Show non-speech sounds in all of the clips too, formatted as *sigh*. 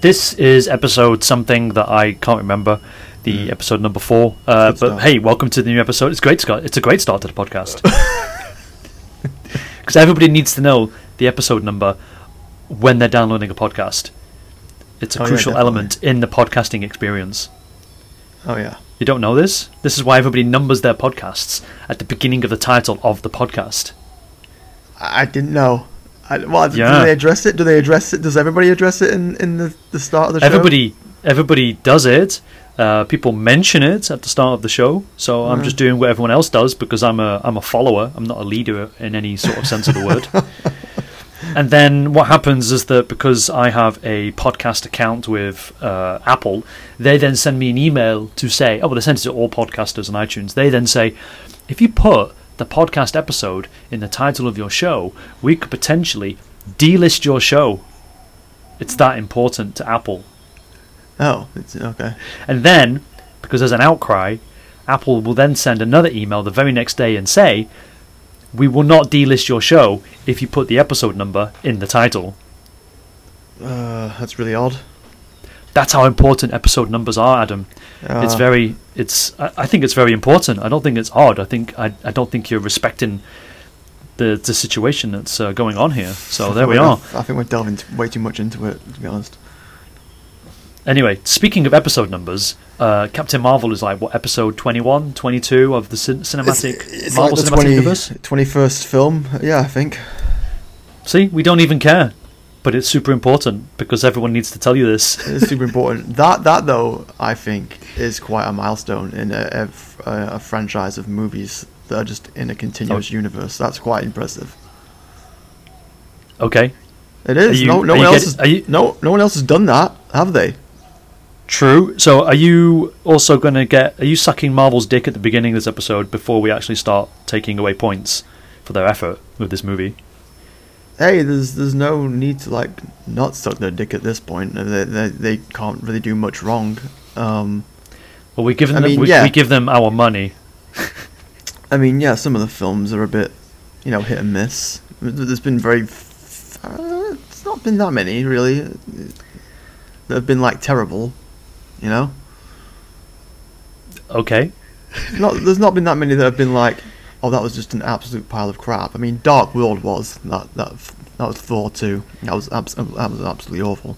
this is episode something that I can't remember. The episode number four. Uh, but start. hey, welcome to the new episode. It's great. Scott. It's a great start to the podcast *laughs* *laughs* because everybody needs to know the episode number when they're downloading a podcast. It's a Oh, crucial definitely. element in the podcasting experience. Oh yeah. You don't know this? This is why everybody numbers their podcasts at the beginning of the title of the podcast. I didn't know. I, well, Yeah. do they address it? Do they address it? Does everybody address it in, in the, the start of the show? Everybody, everybody does it. Uh, people mention it at the start of the show, so I'm just doing what everyone else does because I'm a I'm a follower. I'm not a leader in any sort of sense of the word. *laughs* and then what happens is that because I have a podcast account with uh, Apple, they then send me an email to say, oh, well, they send it to all podcasters on iTunes. They then say, if you put the podcast episode in the title of your show, we could potentially delist your show. It's that important to Apple. Oh, it's okay. And then, because there's an outcry, Apple will then send another email the very next day and say, We will not delist your show if you put the episode number in the title. Uh, that's really odd. That's how important episode numbers are, Adam. it's Uh, very, it's. I, I think it's very important. I don't think it's odd. I think I, I don't think you're respecting the the situation that's uh, going on here. So *laughs* there we we're- I think we're delving way too much into it, to be honest. Anyway, speaking of episode numbers, uh, Captain Marvel is like what episode 21, 22 of the cin- cinematic It's Marvel like the Cinematic Universe. 21st film. Yeah, I think. See, we don't even care, but it's super important because everyone needs to tell you this. It's super important. *laughs* That that though, I think, is quite a milestone in a franchise of movies that are just in a continuous Oh. universe. That's quite impressive. Okay, It is. you- no, no one else. get- has, you- no, no one else has done that, have they? true. So, are you also going to get? Are you sucking Marvel's dick at the beginning of this episode before we actually start taking away points for their effort with this movie? Hey, there's there's no need to like not suck their dick at this point. They they, they can't really do much wrong. Um, Well, we give them. I mean, we, yeah. we give them our money. *laughs* I mean, yeah, some of the films are a bit, you know, hit and miss. There's been very, f- uh, it's not been that many really that have been like terrible, you know. Okay. Not there's not been that many that have been like, oh, that was just an absolute pile of crap. I mean, Dark World was that that that was Thor two. That was abs- that was absolutely awful.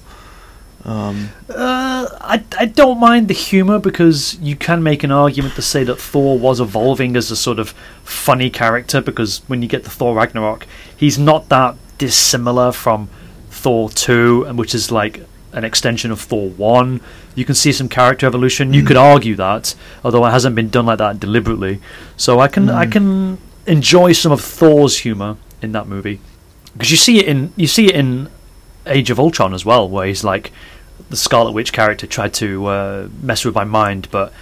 Um, Uh, I, I don't mind the humor because you can make an argument to say that Thor was evolving as a sort of funny character because when you get to Thor Ragnarok, he's not that dissimilar from Thor 2, and which is like an extension of Thor 1. You can see some character evolution. You could argue that, although it hasn't been done like that deliberately. So I can I can enjoy some of Thor's humor in that movie because you see it in you see it in Age of Ultron as well, where he's like the Scarlet Witch character tried to uh, mess with my mind, but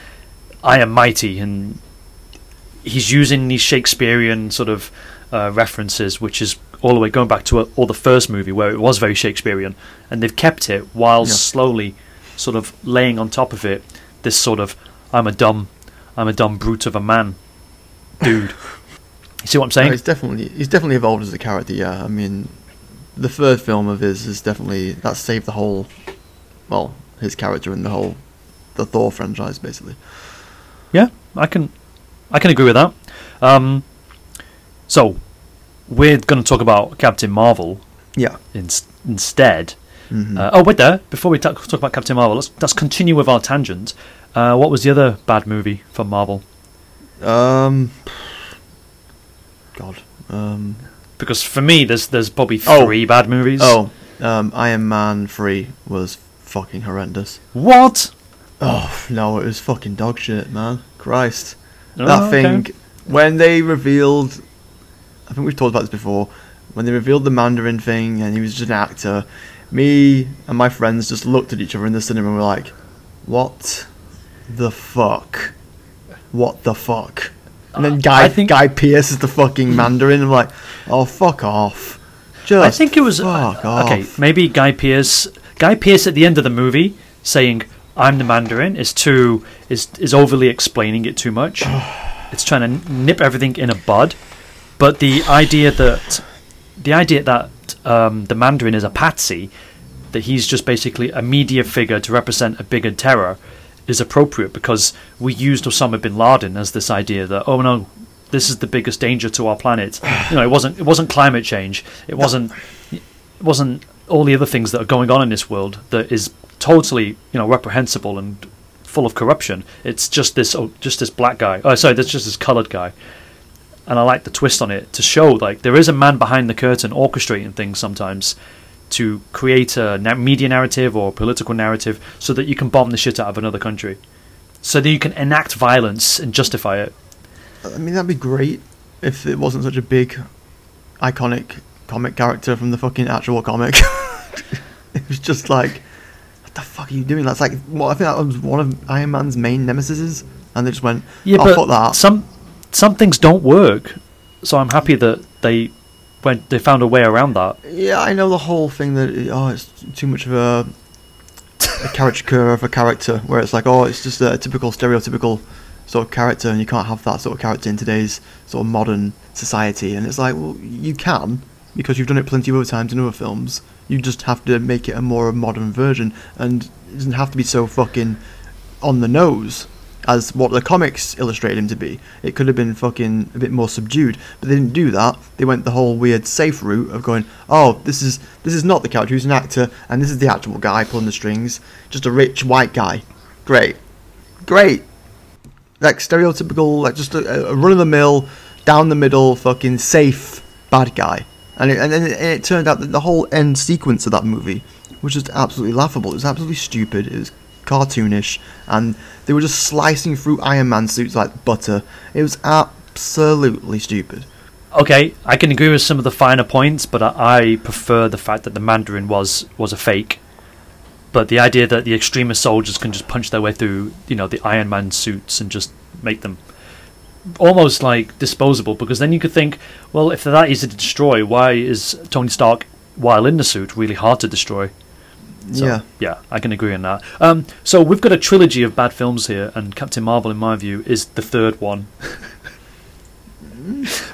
I am mighty, and he's using these Shakespearean sort of uh, references, which is all the way going back to uh, all the first movie where it was very Shakespearean, and they've kept it while Yeah. slowly sort of laying on top of it this sort of I'm a dumb, I'm a dumb brute of a man, dude. *laughs* You see what I'm no, saying? he's definitely he's definitely evolved as a character. Yeah, I mean, the third film of his is definitely that saved the whole, well, his character and the whole, the Thor franchise basically. Yeah, I can, I can agree with that. Um, so, we're going to talk about Captain Marvel Yeah. in, instead. hmm Uh, oh, wait there. Before we ta- talk about Captain Marvel, let's let's continue with our tangent. Uh, what was the other bad movie from Marvel? Um. God. Um. Because for me, there's there's probably Oh. three bad movies. Oh. Um. Iron Man three was fucking horrendous. what? Oh no, it was fucking dog shit, man. Christ. Oh, that okay. thing when they revealed I think we've talked about this before. When they revealed the Mandarin thing and he was just an actor, me and my friends just looked at each other in the cinema and were like, What the fuck? What the fuck? And then Guy I think- Guy Pearce is the fucking Mandarin. I'm like, oh fuck off. Just I think it was uh, okay. Maybe Guy Pearce. Guy Pearce at the end of the movie saying "I'm the Mandarin" is too is is overly explaining it too much. *sighs* it's trying to nip everything in a bud. But the idea that the idea that um, the Mandarin is a patsy that he's just basically a media figure to represent a bigger terror is appropriate because we used Osama bin Laden as this idea that oh no this is the biggest danger to our planet. You know it wasn't it wasn't climate change. It wasn't it wasn't all the other things that are going on in this world that is totally you know reprehensible and full of corruption. It's just this oh, just this black guy. Oh sorry there's just this colored guy and I like the twist on it to show like there is a man behind the curtain orchestrating things sometimes to create a media narrative or political narrative so that you can bomb the shit out of another country so that you can enact violence and justify it I mean, that'd be great if it wasn't such a big, iconic comic character from the fucking actual comic. *laughs* it was just like, what the fuck are you doing? That's like, well, I think that was one of Iron Man's main nemesis, and they just went, yeah oh, but fuck that. some some things don't work so I'm happy that they went they found a way around that Yeah, I know the whole thing that oh, it's too much of a, a caricature of a character, where it's like, oh, it's just a typical stereotypical sort of character, and you can't have that sort of character in today's sort of modern society. And it's like, well, you can because you've done it plenty of other times in other films. You just have to make it a more modern version, and it doesn't have to be so fucking on the nose as what the comics illustrated him to be. It could have been fucking a bit more subdued, but they didn't do that. They went the whole weird safe route of going, "Oh, this is this is not the character who's an actor, and this is the actual guy pulling the strings, just a rich white guy." Great, great. Like stereotypical, like just a, a run of the mill, down the middle, fucking safe bad guy. And it, and then it, it turned out that the whole end sequence of that movie was just absolutely laughable. It was absolutely stupid. It was cartoonish, and they were just slicing through Iron Man suits like butter. It was absolutely stupid. okay I can agree with some of the finer points but I, prefer the fact that the Mandarin was was a fake but the idea that the extremist soldiers can just punch their way through you know the Iron Man suits and just make them almost like disposable because then you could think well if they're that easy to destroy why is Tony Stark while in the suit really hard to destroy So, yeah. yeah, I can agree on that. Um, so we've got a trilogy of bad films here, and Captain Marvel, in my view, is the third one. *laughs*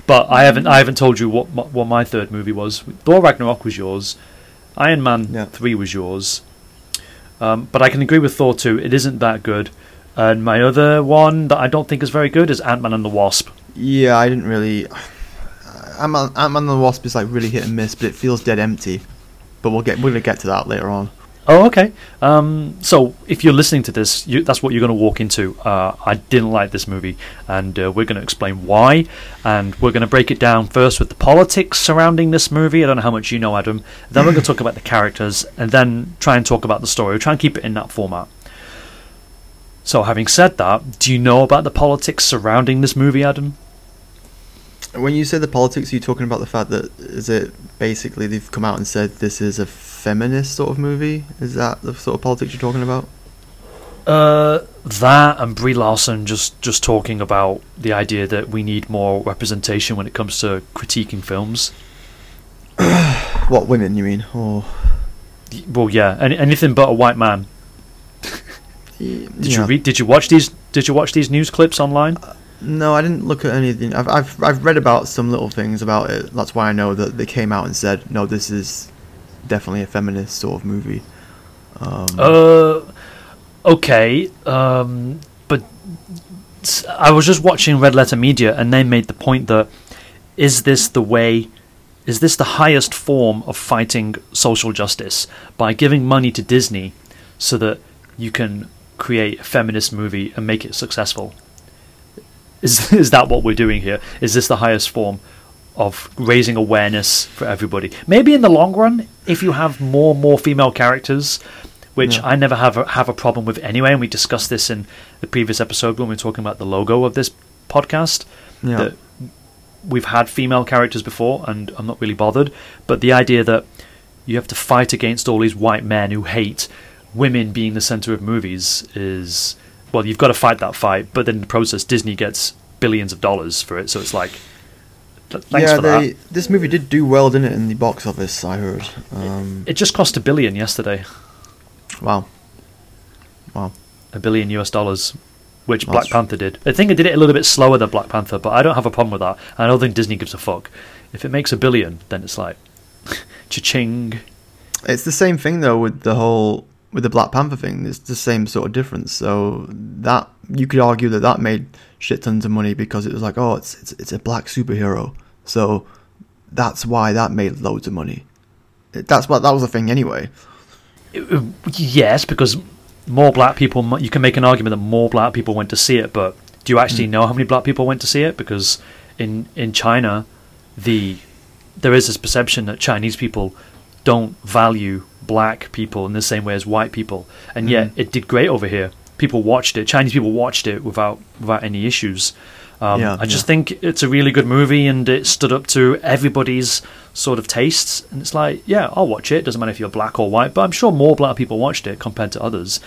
but I haven't, I haven't told you what my, what my third movie was. Thor Ragnarok was yours. Iron Man Yeah. three was yours. Um, but I can agree with Thor two. It isn't that good. And my other one that I don't think is very good is Ant Man and the Wasp. Yeah, I didn't really. Ant-Man, Ant-Man and the Wasp is like really hit and miss, but it feels dead empty. But we'll get we're gonna get to that later on. Oh, okay. Um, so if you're listening to this, you, that's what you're going to walk into. Uh, I didn't like this movie, and uh, we're going to explain why. And we're going to break it down first with the politics surrounding this movie. I don't know how much you know, Adam. Then we're going to talk about the characters, and then try and talk about the story. We'll try and keep it in that format. So, having said that, do you know about the politics surrounding this movie, Adam? When you say the politics, are you talking about the fact that is it basically they've come out and said this is a feminist sort of movie? Is that the sort of politics you're talking about? Uh, that and Brie Larson just just talking about the idea that we need more representation when it comes to critiquing films. *coughs* What women you mean? Or Well, yeah, any, anything but a white man. Did you read? Did you watch these? Did you watch these news clips online? No, I didn't look at anything. I've, I've I've read about some little things about it. That's why I know that they came out and said no, this is definitely a feminist sort of movie. Um, Uh, okay. Um, but I was just watching Red Letter Media, and they made the point that is this the way? Is this the highest form of fighting social justice by giving money to Disney so that you can create a feminist movie and make it successful? Is *laughs* is that what we're doing here? Is this the highest form of raising awareness for everybody? Maybe in the long run, if you have more and more female characters, which Yeah. I never have a, have a problem with anyway, and we discussed this in the previous episode when we were talking about the logo of this podcast. yeah. That we've had female characters before, and I'm not really bothered. But the idea that you have to fight against all these white men who hate women being the center of movies is well, you've got to fight that fight. But then in the process, Disney gets billions of dollars for it, so it's like, thanks yeah, for they, that. this movie did do well, didn't it, in the box office? I heard. Um, It just cost a billion yesterday, wow. Wow. a billion US dollars, which That's- Black Panther did. I think it did it a little bit slower than Black Panther, but I don't have a problem with that. I don't think Disney gives a fuck. If it makes a billion, then it's like, *laughs* cha-ching. It's the same thing though with the whole with the Black Panther thing. It's the same sort of difference. So that you could argue that that made shit tons of money because it was like, oh, it's it's, it's a black superhero. So that's why that made loads of money. That's what that was the thing anyway. Yes, because more black people. You can make an argument that more black people went to see it, but do you actually know how many black people went to see it? Because in in China, the there is this perception that Chinese people don't value black people in the same way as white people, and yet Mhm. it did great over here. People watched it. Chinese people watched it without without any issues. Um, Yeah, I just yeah. think it's a really good movie, and it stood up to everybody's sort of tastes. And it's like, yeah, I'll watch it. Doesn't matter if you're black or white, but I'm sure more black people watched it compared to others.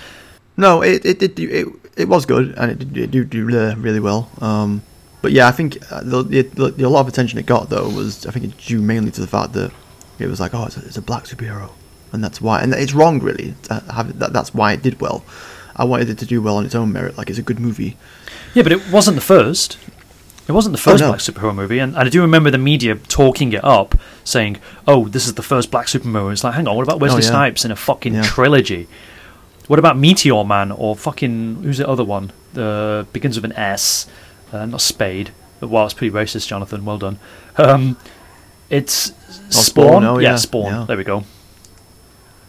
No, it it it it, it was good and it did, it did do really, well. Um, but yeah, I think uh, the, the, the, the a lot of attention it got though was I think it due mainly to the fact that it was like oh it's a, it's a black superhero and that's why and it's wrong really have that, that's why it did well. I wanted it to do well on its own merit, like it's a good movie. Yeah, but it wasn't the first. It wasn't the first Oh, no. black superhero movie, and, and I do remember the media talking it up, saying, "Oh, this is the first black superhero." It's like, hang on, what about Wesley Oh, yeah. Snipes in a fucking Yeah. trilogy? What about Meteor Man or fucking who's the other one? The begins with an S, uh, not Spade. Wow, it's pretty racist, Jonathan. Well done. Um, it's Oh, Spawn. Spawn, oh, yeah, yeah, Spawn. There we go.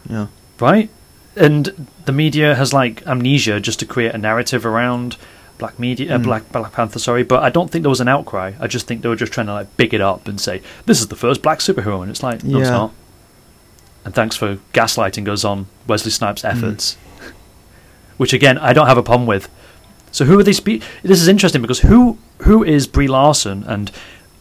Yeah, Right, and the media has like amnesia just to create a narrative around Black Media, uh, Mm. Black Black Panther. Sorry, but I don't think there was an outcry. I just think they were just trying to like big it up and say this is the first black superhero, and it's like no, it's not. And thanks for gaslighting us on Wesley Snipes' Mm. efforts, *laughs* which again I don't have a problem with. So who are these? Pe- this is interesting because who who is Brie Larson and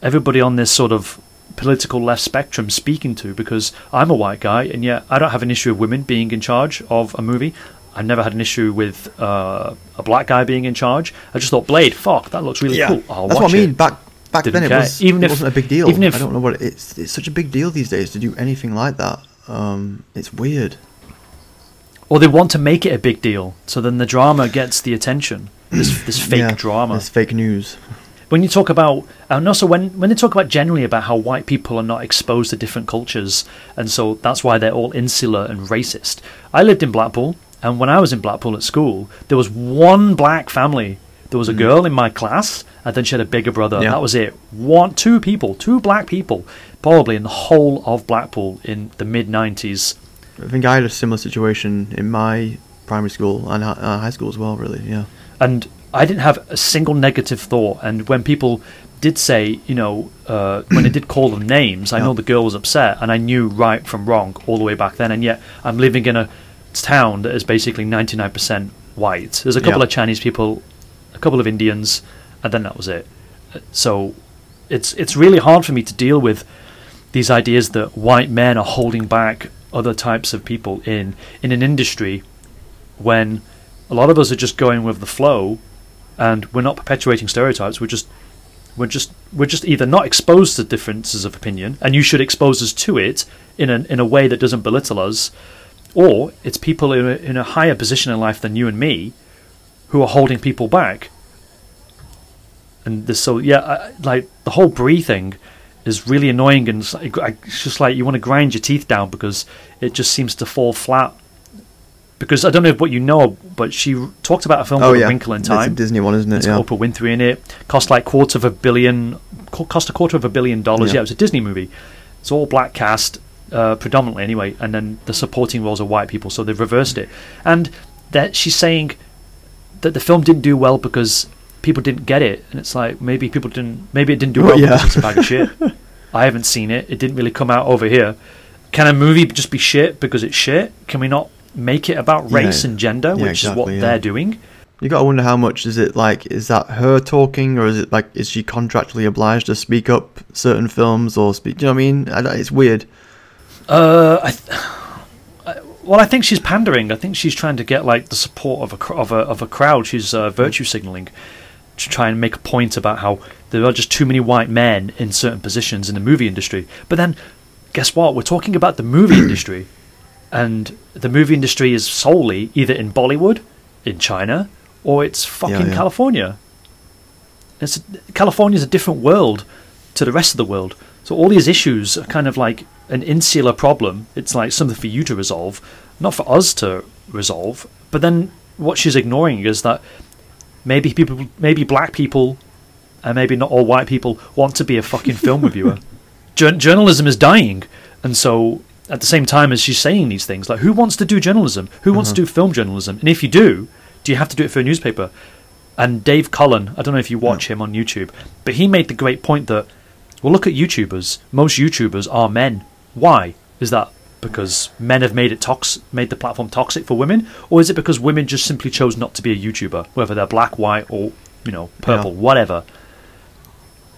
everybody on this sort of political left spectrum speaking to? Because I'm a white guy and yet I don't have an issue with women being in charge of a movie. I've never had an issue with uh, a black guy being in charge. I just thought Blade, fuck, that looks really cool. I'll that's watch what I mean. it. Back back Didn't then it was Even it if- wasn't a big deal. even if- I don't know what it, it's it's such a big deal these days to do anything like that. Um, it's weird. Or they want to make it a big deal, so then the drama gets the attention. This this *coughs* fake Yeah, drama. this fake news. When you talk about and also when when they talk about generally about how white people are not exposed to different cultures and so that's why they're all insular and racist i lived in blackpool and when i was in blackpool at school there was one black family there was a Mm. girl in my class and then she had a bigger brother Yeah. that was it one two people two black people probably in the whole of blackpool in the mid 90s I think I had a similar situation in my primary school and uh, high school as well. Really, yeah. and I didn't have a single negative thought. And when people did say, you know, uh, *clears throat* when they did call them names, I Yeah. know the girl was upset, and I knew right from wrong all the way back then. And yet, I'm living in a town that is basically 99% white. There's a couple Yeah. of Chinese people, a couple of Indians, and then that was it. So it's it's really hard for me to deal with these ideas that white men are holding back other types of people in in an industry when a lot of us are just going with the flow and we're not perpetuating stereotypes we're just we're just we're just either not exposed to differences of opinion and you should expose us to it in a in a way that doesn't belittle us or it's people in a, in a higher position in life than you and me who are holding people back. And this so yeah I, like the whole Brie thing is really annoying and it's, it's just like you want to grind your teeth down because it just seems to fall flat because I don't know what you know but she talked about a film Oh called A yeah, Wrinkle in Time. It's a Disney one, isn't it? it's Yeah. Oprah Winfrey in it. Cost like quarter of a billion. Cost a quarter of a billion dollars. Yeah. Yeah, it was a Disney movie. It's all black cast, uh, predominantly anyway, and then the supporting roles are white people. So they've reversed it. And that she's saying that the film didn't do well because people didn't get it, and it's like maybe people didn't. Maybe it didn't do Well, well yeah. because it's a bag of shit. *laughs* I haven't seen it. It didn't really come out over here. Can a movie just be shit because it's shit? Can we not make it about Yeah. race and gender, Yeah, which is what yeah. they're doing? You gotta wonder how much is it like? Is that her talking, or is it like is she contractually obliged to speak up certain films or speak? Do you know what I mean? I it's weird. Uh, I th- *sighs* well, I think she's pandering. I think she's trying to get like the support of a cr- of a of a crowd. She's uh, virtue signaling to try and make a point about how there are just too many white men in certain positions in the movie industry. But then, guess what? We're talking about the movie *coughs* industry, and the movie industry is solely either in Bollywood, in China, or it's fucking yeah. California. It's California's a different world to the rest of the world. So all these issues are kind of like an insular problem. It's like something for you to resolve, not for us to resolve. But then what she's ignoring is that maybe people, maybe black people, and maybe not all white people want to be a fucking film reviewer. *laughs* Jour- journalism is dying, and so at the same time as she's saying these things, like who wants to do journalism? Who wants mm-hmm. to do film journalism? And if you do, do you have to do it for a newspaper? And Dave Cullen, I don't know if you watch him on YouTube, but he made the great point that, well, look at YouTubers. Most YouTubers are men. Why is that? Because men have made it tox, made the platform toxic for women, or is it because women just simply chose not to be a YouTuber, whether they're black, white, or you know, purple, Yeah. whatever?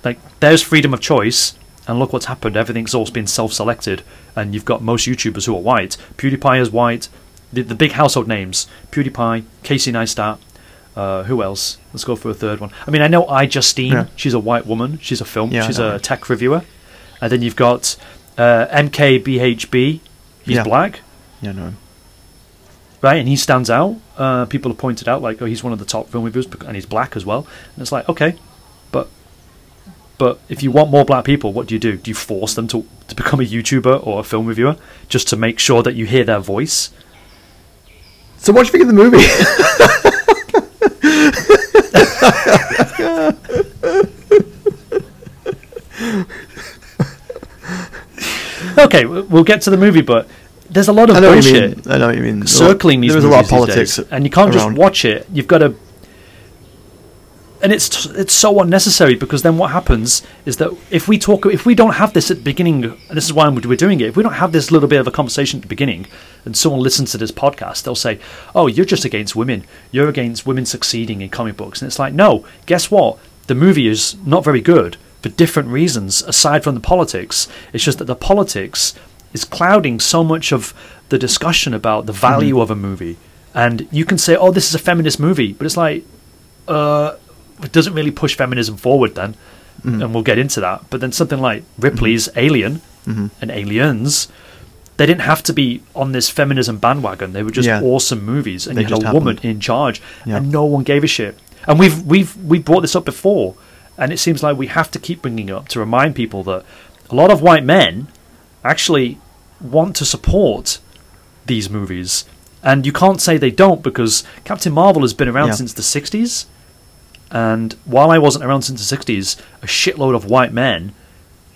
Like, there's freedom of choice, and look what's happened. Everything's all been self-selected, and you've got most YouTubers who are white. PewDiePie is white. The, the big household names: PewDiePie, Casey Neistat. Uh, who else? Let's go for a third one. I mean, I know I Justine. Yeah. She's a white woman. She's a film. Yeah, she's a tech reviewer. And then you've got uh, MKBHD. He's Yeah. black, Yeah, no. right? And he stands out. Uh, people have pointed out like, oh, he's one of the top film reviewers, and he's black as well. And it's like, okay, but if you want more black people, what do you do? Do you force them to to become a YouTuber or a film reviewer just to make sure that you hear their voice? So what do you think of the movie? *laughs* Okay, we'll get to the movie, but there's a lot of I know what you bullshit. mean. I know what you mean. There's circling these There is a lot of politics, days, and you can't around. just watch it. You've got to, and it's it's so unnecessary because then what happens is that if we talk, if we don't have this at the beginning, and this is why we're doing it. If we don't have this little bit of a conversation at the beginning, and someone listens to this podcast, they'll say, "Oh, you're just against women. You're against women succeeding in comic books." And it's like, no. Guess what? The movie is not very good for different reasons aside from the politics. It's just that the politics is clouding so much of the discussion about the value of a movie. And you can say, "Oh, this is a feminist movie," but it's like, uh, doesn't really push feminism forward. Then, mm-hmm. and we'll get into that. But then something like mm-hmm. Ripley's Alien mm-hmm. and Aliens, they didn't have to be on this feminism bandwagon. They were just Yeah. awesome movies, and They you had a woman in charge, Yeah. and no one gave a shit. And we've we've we brought this up before, and it seems like we have to keep bringing it up to remind people that a lot of white men actually want to support these movies, and you can't say they don't because Captain Marvel has been around Yeah. since the '60s, and while I wasn't around since the '60s, a shitload of white men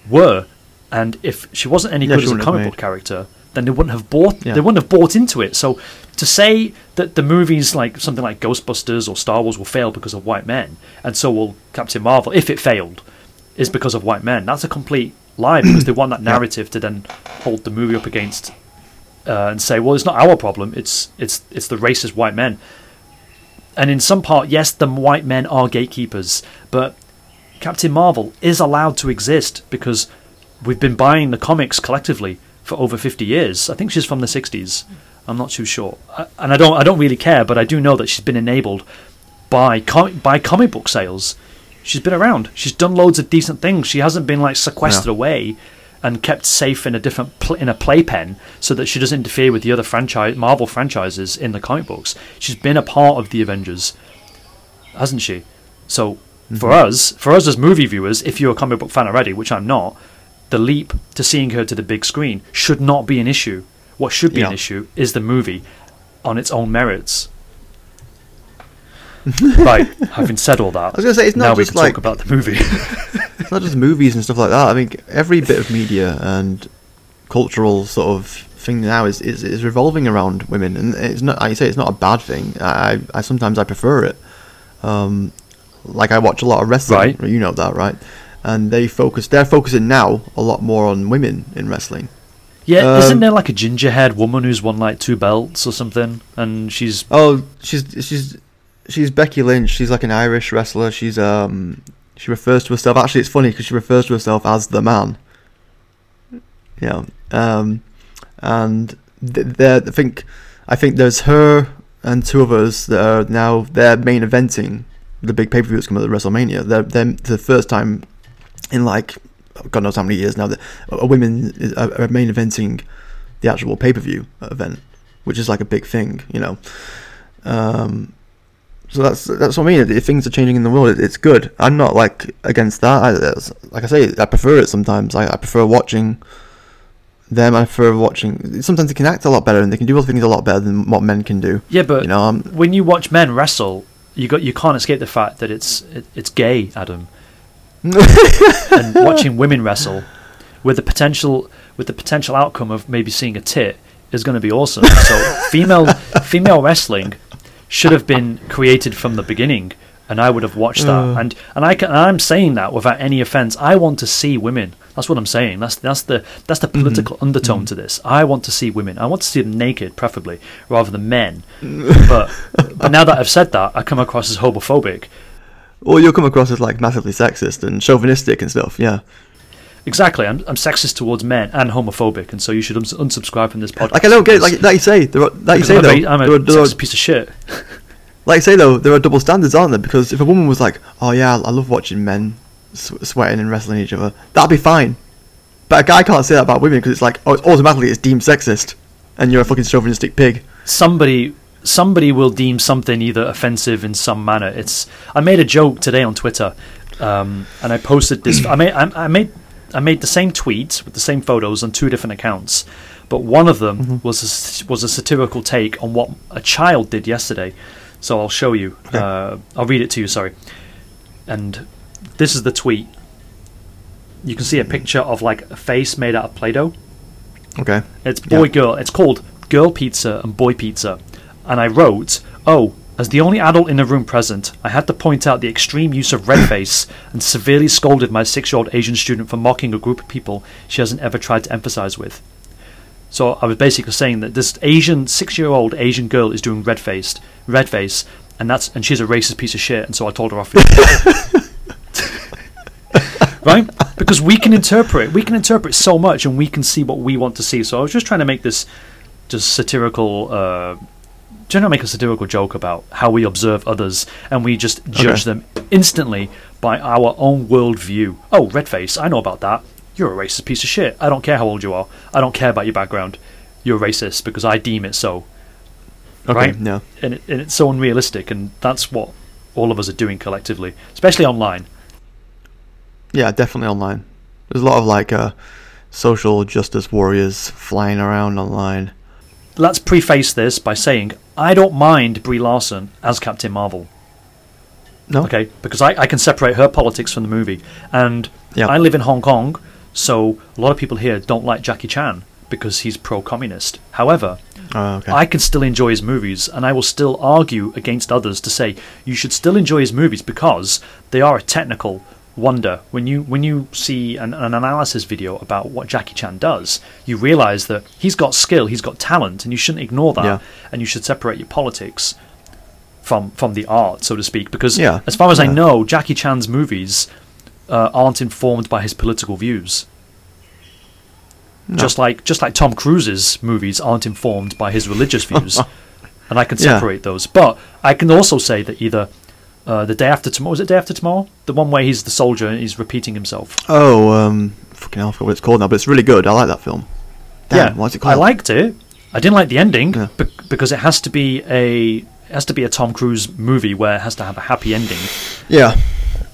were, and if she wasn't any Yeah, good as a comic book character, then they wouldn't have bought. Yeah. They wouldn't have bought into it. So to say that the movies like something like Ghostbusters or Star Wars will fail because of white men, and so will Captain Marvel if it failed, is because of white men. That's a complete lie because they want that *clears throat* narrative to then hold the movie up against uh, and say, well, it's not our problem. It's it's it's the racist white men. And in some part, yes, the white men are gatekeepers, but Captain Marvel is allowed to exist because we've been buying the comics collectively for over 50 years. I think she's from the 60s. I'm not too sure, uh, and I don't I don't really care, but I do know that she's been enabled by com- by comic book sales. She's been around. She's done loads of decent things. She hasn't been like sequestered Yeah. away and kept safe in a different pl- in a playpen so that she doesn't interfere with the other franchise Marvel franchises in the comic books. She's been a part of the Avengers, hasn't she? So mm-hmm. for us, for us as movie viewers, if you're a comic book fan already, which I'm not, the leap to seeing her to the big screen should not be an issue. What should be an issue is the movie on its own merits. *laughs* right, having said all that, I was gonna say it's not now we can like talk about the movie. *laughs* it's not just movies and stuff like that. I think every bit of media and cultural sort of thing now is, is, is revolving around women, and it's not. Like you say, it's not a bad thing. I, I sometimes I prefer it. Um, like I watch a lot of wrestling. Right. You know that, right? And they focus. They're focusing now a lot more on women in wrestling. yeah, Um, isn't there like a ginger haired woman who's won like two belts or something, and she's Oh, she's she's she's Becky Lynch. She's like an Irish wrestler. She's um she refers to herself. Actually, it's funny because she refers to herself as the man. Yeah. Um, and th- there, I think I think there's her and two others that are now they're main eventing the big pay per view that's coming at WrestleMania. They're, they're the first time in like God knows how many years now that a women are main eventing the actual pay per view event, which is like a big thing, you know. Um, so that's that's what I mean. If things are changing in the world, it, it's good. I'm not like against that. I, like I say, I prefer it sometimes. I, I prefer watching them. I prefer watching. Sometimes they can act a lot better and they can do other things a lot better than what men can do. Yeah, but You know, um, when you watch men wrestle, you got you can't escape the fact that it's it, it's gay, Adam. *laughs* and watching women wrestle with the potential with the potential outcome of maybe seeing a tit is going to be awesome. So *laughs* female female wrestling should have been created from the beginning, and I would have watched that. Uh. and and I can, and I'm saying that without any offense. I want to see women. That's what I'm saying. That's that's the that's the political undertone to this. I want to see women. I want to see them naked, preferably, rather than men. *laughs* but but now that I've said that, I come across as homophobic. or you'll come across as like massively sexist and chauvinistic and stuff. Yeah, Exactly. I'm, I'm sexist towards men and homophobic, and so you should uns- unsubscribe from this podcast. like I don't get like like you say there are, like you say I'm a, though I'm a there are, sexist piece of shit. *laughs* like you say though there are double standards, aren't there? Because if a woman was like, "Oh yeah, I love watching men sw- sweating and wrestling each other," that'd be fine. But a guy can't say that about women because it's like, oh, it's automatically it's deemed sexist, and you're a fucking chauvinistic pig. somebody somebody will deem something either offensive in some manner. It's I made a joke today on Twitter, um, and I posted this. I made I, I made I made the same tweet with the same photos on two different accounts, but one of them was a, was a satirical take on what a child did yesterday. So I'll show you. Okay. Uh, I'll read it to you. Sorry, and this is the tweet. You can see a picture of like a face made out of Play-Doh. Okay. It's boy Yeah. girl. It's called girl pizza and boy pizza. And I wrote, "Oh, as the only adult in the room present, I had to point out the extreme use of red *coughs* face and severely scolded my six-year-old Asian student for mocking a group of people she hasn't ever tried to emphasize with." So I was basically saying that this Asian six-year-old Asian girl is doing red faced, red face, and that's and she's a racist piece of shit. And so I told her off. *laughs* right? Because we can interpret, we can interpret so much, and we can see what we want to see. So I was just trying to make this just satirical, uh, to make a satirical joke about how we observe others, and we just judge Okay. them instantly by our own worldview. Oh, red face, I know about that. You're a racist piece of shit. I don't care how old you are. I don't care about your background. You're racist because I deem it so. Okay. Right? Yeah. And, it, and it's so unrealistic, and that's what all of us are doing collectively, especially online. Yeah, definitely online. There's a lot of like uh, social justice warriors flying around online. Let's preface this by saying I don't mind Brie Larson as Captain Marvel. No. Okay, because I, I can separate her politics from the movie, and Yeah. I live in Hong Kong, so a lot of people here don't like Jackie Chan because he's pro-communist. However, Oh, okay. I can still enjoy his movies, and I will still argue against others to say you should still enjoy his movies because they are a technical wonder. When you when you see an, an analysis video about what Jackie Chan does, you realize that he's got skill, he's got talent, and you shouldn't ignore that. Yeah. And you should separate your politics from from the art, so to speak. Because Yeah, as far as I know, Jackie Chan's movies uh, aren't informed by his political views. No. Just like just like Tom Cruise's movies aren't informed by his religious views, *laughs* and I can Yeah. separate those. But I can also say that either uh, the day after tomorrow was it day after tomorrow, the one where he's the soldier and he's repeating himself. Oh, um, fucking hell, I forgot what it's called now, but it's really good. I like that film. Damn, yeah, what's it called? I liked it. I didn't like the ending Yeah. bec- because it has to be a it has to be a Tom Cruise movie where it has to have a happy ending. Yeah.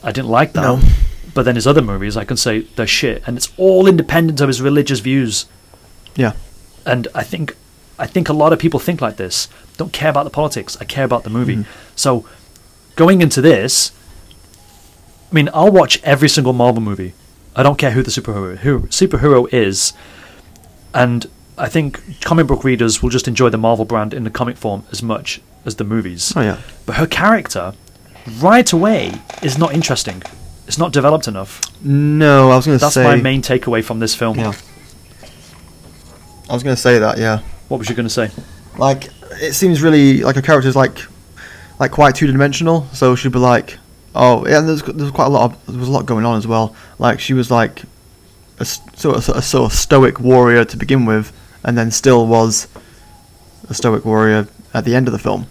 I didn't like that. No. But then his other movies, I can say they're shit, and it's all independent of his religious views. Yeah. And I think, I think a lot of people think like this. Don't care about the politics. I care about the movie. Mhm. So, going into this, I mean, I'll watch every single Marvel movie. I don't care who the superhero who superhero is, and I think comic book readers will just enjoy the Marvel brand in the comic form as much as the movies. Oh, yeah. But her character, right away, is not interesting. It's not developed enough. No, I was going to say That's say. my main takeaway from this film. Yeah. I was going to say that, yeah. What was you going to say? Like, it seems really like her character's like, like quite two dimensional. So she'd be like, oh, yeah. And there's there's quite a lot. Of, there was a lot going on as well. Like she was like, a sort of a sort of stoic warrior to begin with, and then still was a stoic warrior at the end of the film.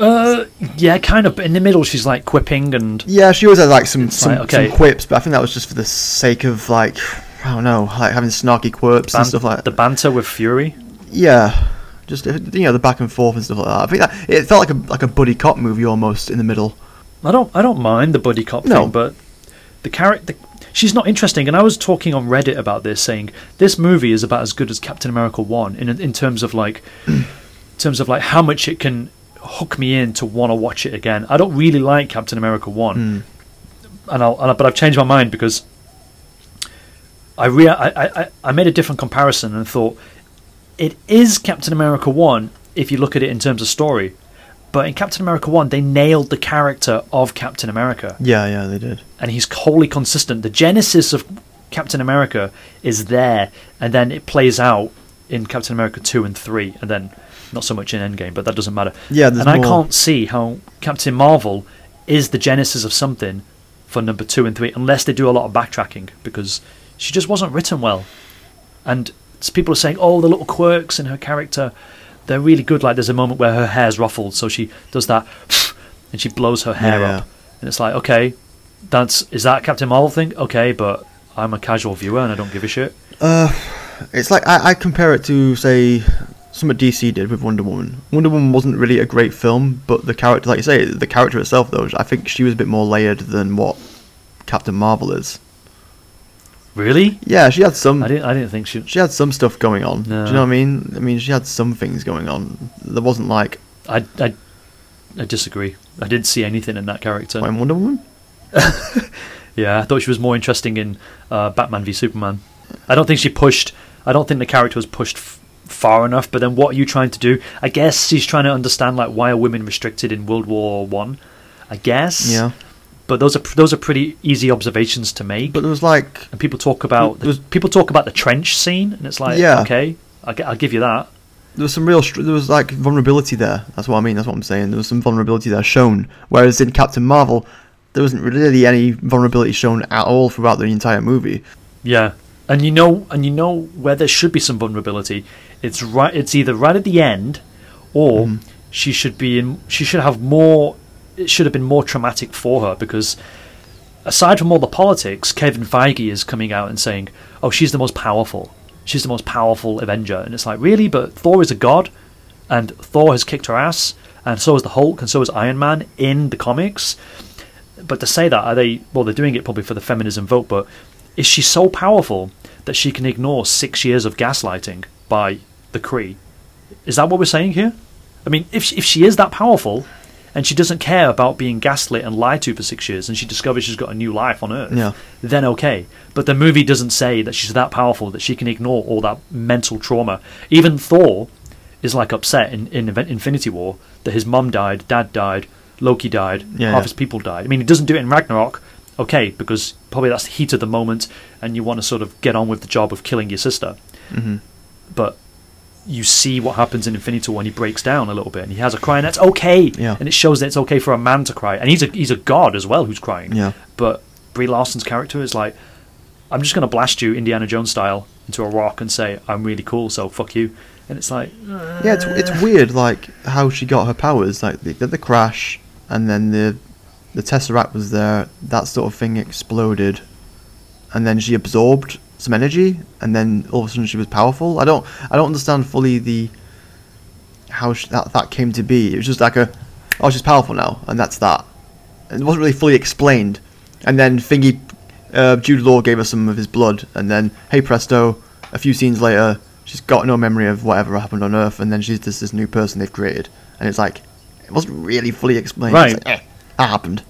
Uh, yeah, kind of. But in the middle, she's like quipping and Yeah, she always had like some some, like, okay. some quips, but I think that was just for the sake of like, I don't know, like having snarky quirks ban- and stuff like the banter with Fury. Yeah, just you know the back and forth and stuff like that. I think that it felt like a like a buddy cop movie almost in the middle. I don't, I don't mind the buddy cop No. thing, but the character, she's not interesting. And I was talking on Reddit about this, saying this movie is about as good as Captain America One in in terms of like, *clears throat* in terms of like how much it can hook me in to want to watch it again. I don't really like Captain America One, Hmm. and I'll, and I, but I've changed my mind because I, rea- I, I I made a different comparison and thought it is Captain America One if you look at it in terms of story, but in Captain America One they nailed the character of Captain America Yeah, yeah, they did. and he's wholly consistent. The genesis of Captain America is there, and then it plays out in Captain America two and three, and then not so much in Endgame, but that doesn't matter. Yeah, there's and I more- can't see how Captain Marvel is the genesis of something for number two and three, unless they do a lot of backtracking, because she just wasn't written well. And people are saying, oh, the little quirks in her character, they're really good. Like there's a moment where her hair's ruffled, so she does that, *laughs* and she blows her hair Yeah, up, and it's like, okay, that's is that Captain Marvel thing? Okay, but I'm a casual viewer and I don't give a shit. Uh, it's like I, I compare it to say something DC did with Wonder Woman. Wonder Woman wasn't really a great film, but the character, like you say, the character itself, though, I think she was a bit more layered than what Captain Marvel is. Really? Yeah, she had some. I didn't. I didn't think she. She had some stuff going on. No. Do you know what I mean? I mean, she had some things going on. There wasn't like I. I. I disagree. I didn't see anything in that character. what, in Wonder Woman. *laughs* Yeah, I thought she was more interesting in uh, Batman v Superman. I don't think she pushed. I don't think the character was pushed f- far enough. But then, what are you trying to do? I guess she's trying to understand like why are women restricted in World War One. I. guess. Yeah, But those are those are pretty easy observations to make. but there was like and people talk about There was- people talk about the trench scene, and it's like, Yeah. okay, I'll, I'll give you that. there was some real there was like vulnerability there. That's what I mean. That's what I'm saying. There was some vulnerability there shown. Whereas in Captain Marvel, there wasn't really any vulnerability shown at all throughout the entire movie. Yeah, and you know, and you know where there should be some vulnerability. It's right. It's either right at the end, or Mm-hmm. she should be in. She should have more. It should have been more traumatic for her because, aside from all the politics, Kevin Feige is coming out and saying, "Oh, she's the most powerful. She's the most powerful Avenger," and it's like, really? But Thor is a god, and Thor has kicked her ass, and so is the Hulk, and so is Iron Man in the comics. But to say that, are they? Well, they're doing it probably for the feminism vote. But is she so powerful that she can ignore six years of gaslighting by the Kree? Is that what we're saying here? I mean, if if she is that powerful, and she doesn't care about being gaslit and lied to for six years, and she discovers she's got a new life on Earth, Yeah. then okay. But the movie doesn't say that she's that powerful that she can ignore all that mental trauma. Even Thor is like upset in, in Infinity War that his mum died, dad died, Loki died, Yeah, half yeah. his people died. I mean, he doesn't do it in Ragnarok, okay, because probably that's the heat of the moment, and you want to sort of get on with the job of killing your sister. hmm But you see what happens in Infinity War, and he breaks down a little bit, and he has a cry, and that's okay. Yeah. And it shows that it's okay for a man to cry, and he's a he's a god as well who's crying. Yeah. But Brie Larson's character is like, I'm just going to blast you Indiana Jones style into a rock and say I'm really cool, so fuck you. And it's like, Yeah, it's it's weird like how she got her powers. Like the, the crash, and then the the tesseract was there. That sort of thing exploded, and then she absorbed some energy, and then all of a sudden she was powerful. I don't I don't understand fully the how she, that that came to be. It was just like a oh she's powerful now, and that's that. It wasn't really fully explained. And then Thingy, uh, Jude Law gave her some of his blood, and then hey presto, a few scenes later, she's got no memory of whatever happened on Earth, and then she's just this new person they've created, and it's like it wasn't really fully explained. It's Right. like, eh, that happened.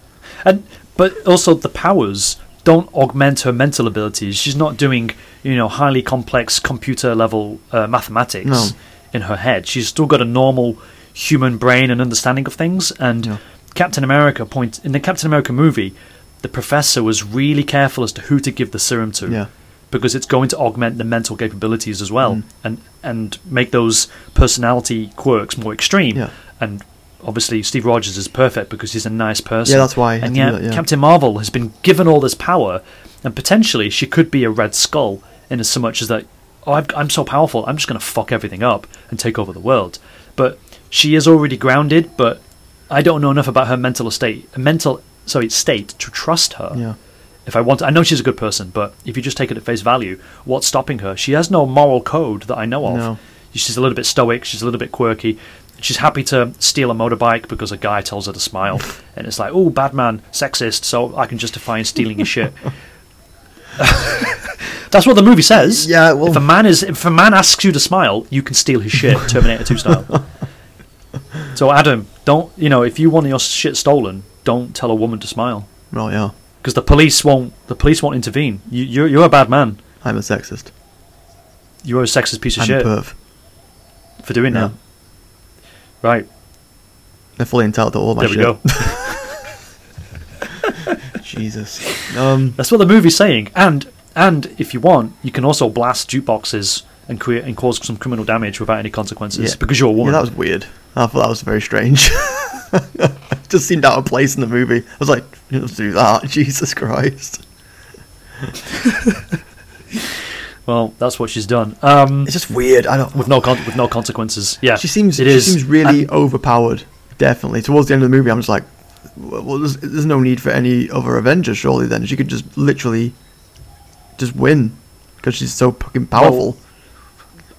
and but also the powers don't augment her mental abilities. She's not doing you know highly complex computer level uh, mathematics No. in her head. She's still got a normal human brain and understanding of things. And Yeah. Captain America point in the Captain America movie, the professor was really careful as to who to give the serum to. Yeah. Because it's going to augment the mental capabilities as well, Mm. and and make those personality quirks more extreme. Yeah. And obviously, Steve Rogers is perfect because he's a nice person. Yeah, that's why And yet, that, yeah. Captain Marvel has been given all this power, and potentially she could be a Red Skull in as much as that. Oh, I've, I'm so powerful. I'm just going to fuck everything up and take over the world. But she is already grounded. But I don't know enough about her mental estate, mental sorry state to trust her. Yeah. If I want, I know she's a good person, but if you just take it at face value, what's stopping her? She has no moral code that I know of. No. She's a little bit stoic. She's a little bit quirky. She's happy to steal a motorbike because a guy tells her to smile, *laughs* and it's like, oh, bad man, sexist. So I can justify stealing your shit. *laughs* That's what the movie says. Yeah, well- if a man is if a man asks you to smile, you can steal his shit, Terminator 2 style. *laughs* so Adam, don't you know if you want your shit stolen, don't tell a woman to smile Right, yeah. because the police won't the police won't intervene. You, you're you're a bad man. I'm a sexist. You're a sexist piece of I'm shit a perv. for doing Yeah. that. Right They're fully entitled to all my there we shit. go. *laughs* *laughs* Jesus. Um, That's what the movie's saying. And and if you want, you can also blast jukeboxes and create and cause some criminal damage without any consequences Yeah. because you're a yeah, woman. that was weird. I thought that was very strange. *laughs* Just seemed out of place in the movie. I was like, let's do that. Jesus Christ. Well, that's what she's done. Um, It's just weird. I don't. with no con- with no consequences. Yeah, She seems. It she is. seems really And- overpowered. Definitely. Towards the end of the movie, I'm just like, well, there's, there's no need for any other Avengers. Surely, then she could just literally just win because she's so fucking powerful.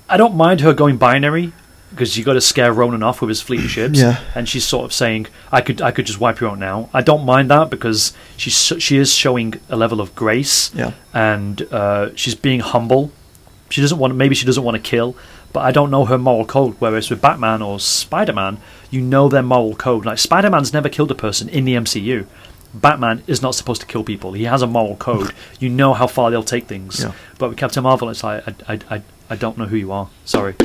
I don't mind her going binary because you got to scare Ronan off with his fleet of ships. Yeah. and she's sort of saying, "I could, I could just wipe you out now." I don't mind that because she's she is showing a level of grace. yeah. and uh, she's being humble. She doesn't want. Maybe she doesn't want to kill, but I don't know her moral code. Whereas with Batman or Spider Man, you know their moral code. Like Spider Man's never killed a person in the MCU. Batman is not supposed to kill people. He has a moral code. *laughs* you know how far they'll take things. Yeah. But with Captain Marvel, it's like I, I, I, I don't know who you are. Sorry.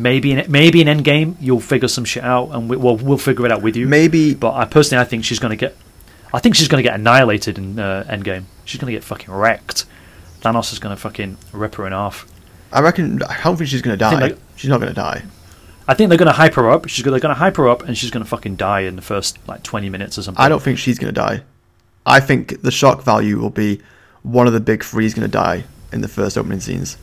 Maybe in maybe in Endgame you'll figure some shit out, and we, we'll we'll figure it out with you. Maybe. But I personally, I think she's going to get. I think she's going to get annihilated in uh, Endgame. She's going to get fucking wrecked. Thanos is going to fucking rip her in half. I reckon. I don't think she's gonna die. like- she's not gonna die. I think they're going to hype her up. She's they're going to hype her up, and she's going to fucking die in the first like twenty minutes or something. I don't think she's gonna die. I think the shock value will be one of the big three is gonna die in the first opening scenes.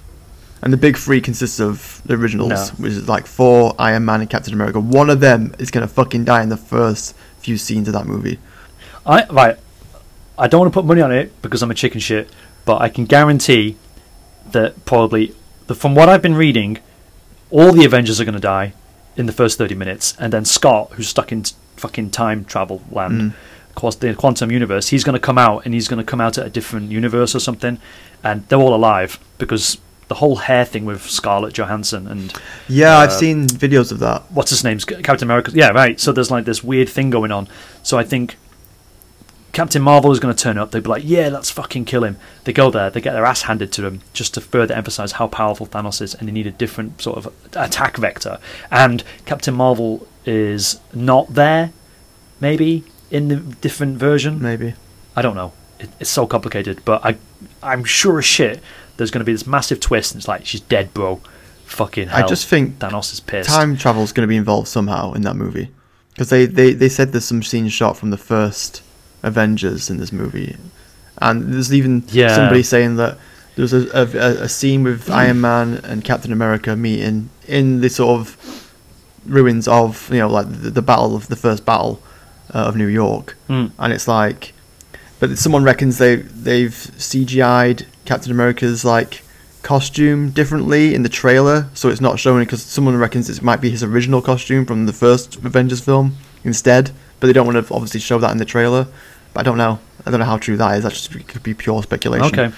And the big three consists of the originals, No. which is like Thor, Iron Man, and Captain America. One of them is gonna fucking die in the first few scenes of that movie. I right. I don't want to put money on it because I'm a chicken shit, but I can guarantee that probably, the, from what I've been reading, all the Avengers are going to die in the first 30 minutes, and then Scott, who's stuck in fucking time travel land, Mm. the quantum universe, he's going to come out, and he's going to come out at a different universe or something, and they're all alive because the whole hair thing with Scarlett Johansson and Yeah, I've Uh, seen videos of that. what's his name's Captain America. Yeah, right. So there's like this weird thing going on. So I think Captain Marvel is going to turn up. They'd be like, "Yeah, let's fucking kill him." They go there. They get their ass handed to them just to further emphasize how powerful Thanos is, and they need a different sort of attack vector. And Captain Marvel is not there, maybe in the different version. Maybe. I don't know. It, it's so complicated, but I, I'm sure as shit. There's going to be this massive twist, and it's like she's dead, bro. Fucking hell. I just think Thanos is pissed. time travel is going to be involved somehow in that movie because they, they, they said there's some scenes shot from the first Avengers in this movie, and there's even Yeah. somebody saying that there's a, a, a scene with Iron Man and Captain America meeting in the sort of ruins of you know like the, the battle of the first battle uh, of New York, Hmm. and it's like, but someone reckons they they've CGI'd Captain America's like costume differently in the trailer, so it's not showing because someone reckons it might be his original costume from the first Avengers film instead, but they don't want to obviously show that in the trailer. But I don't know. I don't know how true that is. That just could be pure speculation. Okay.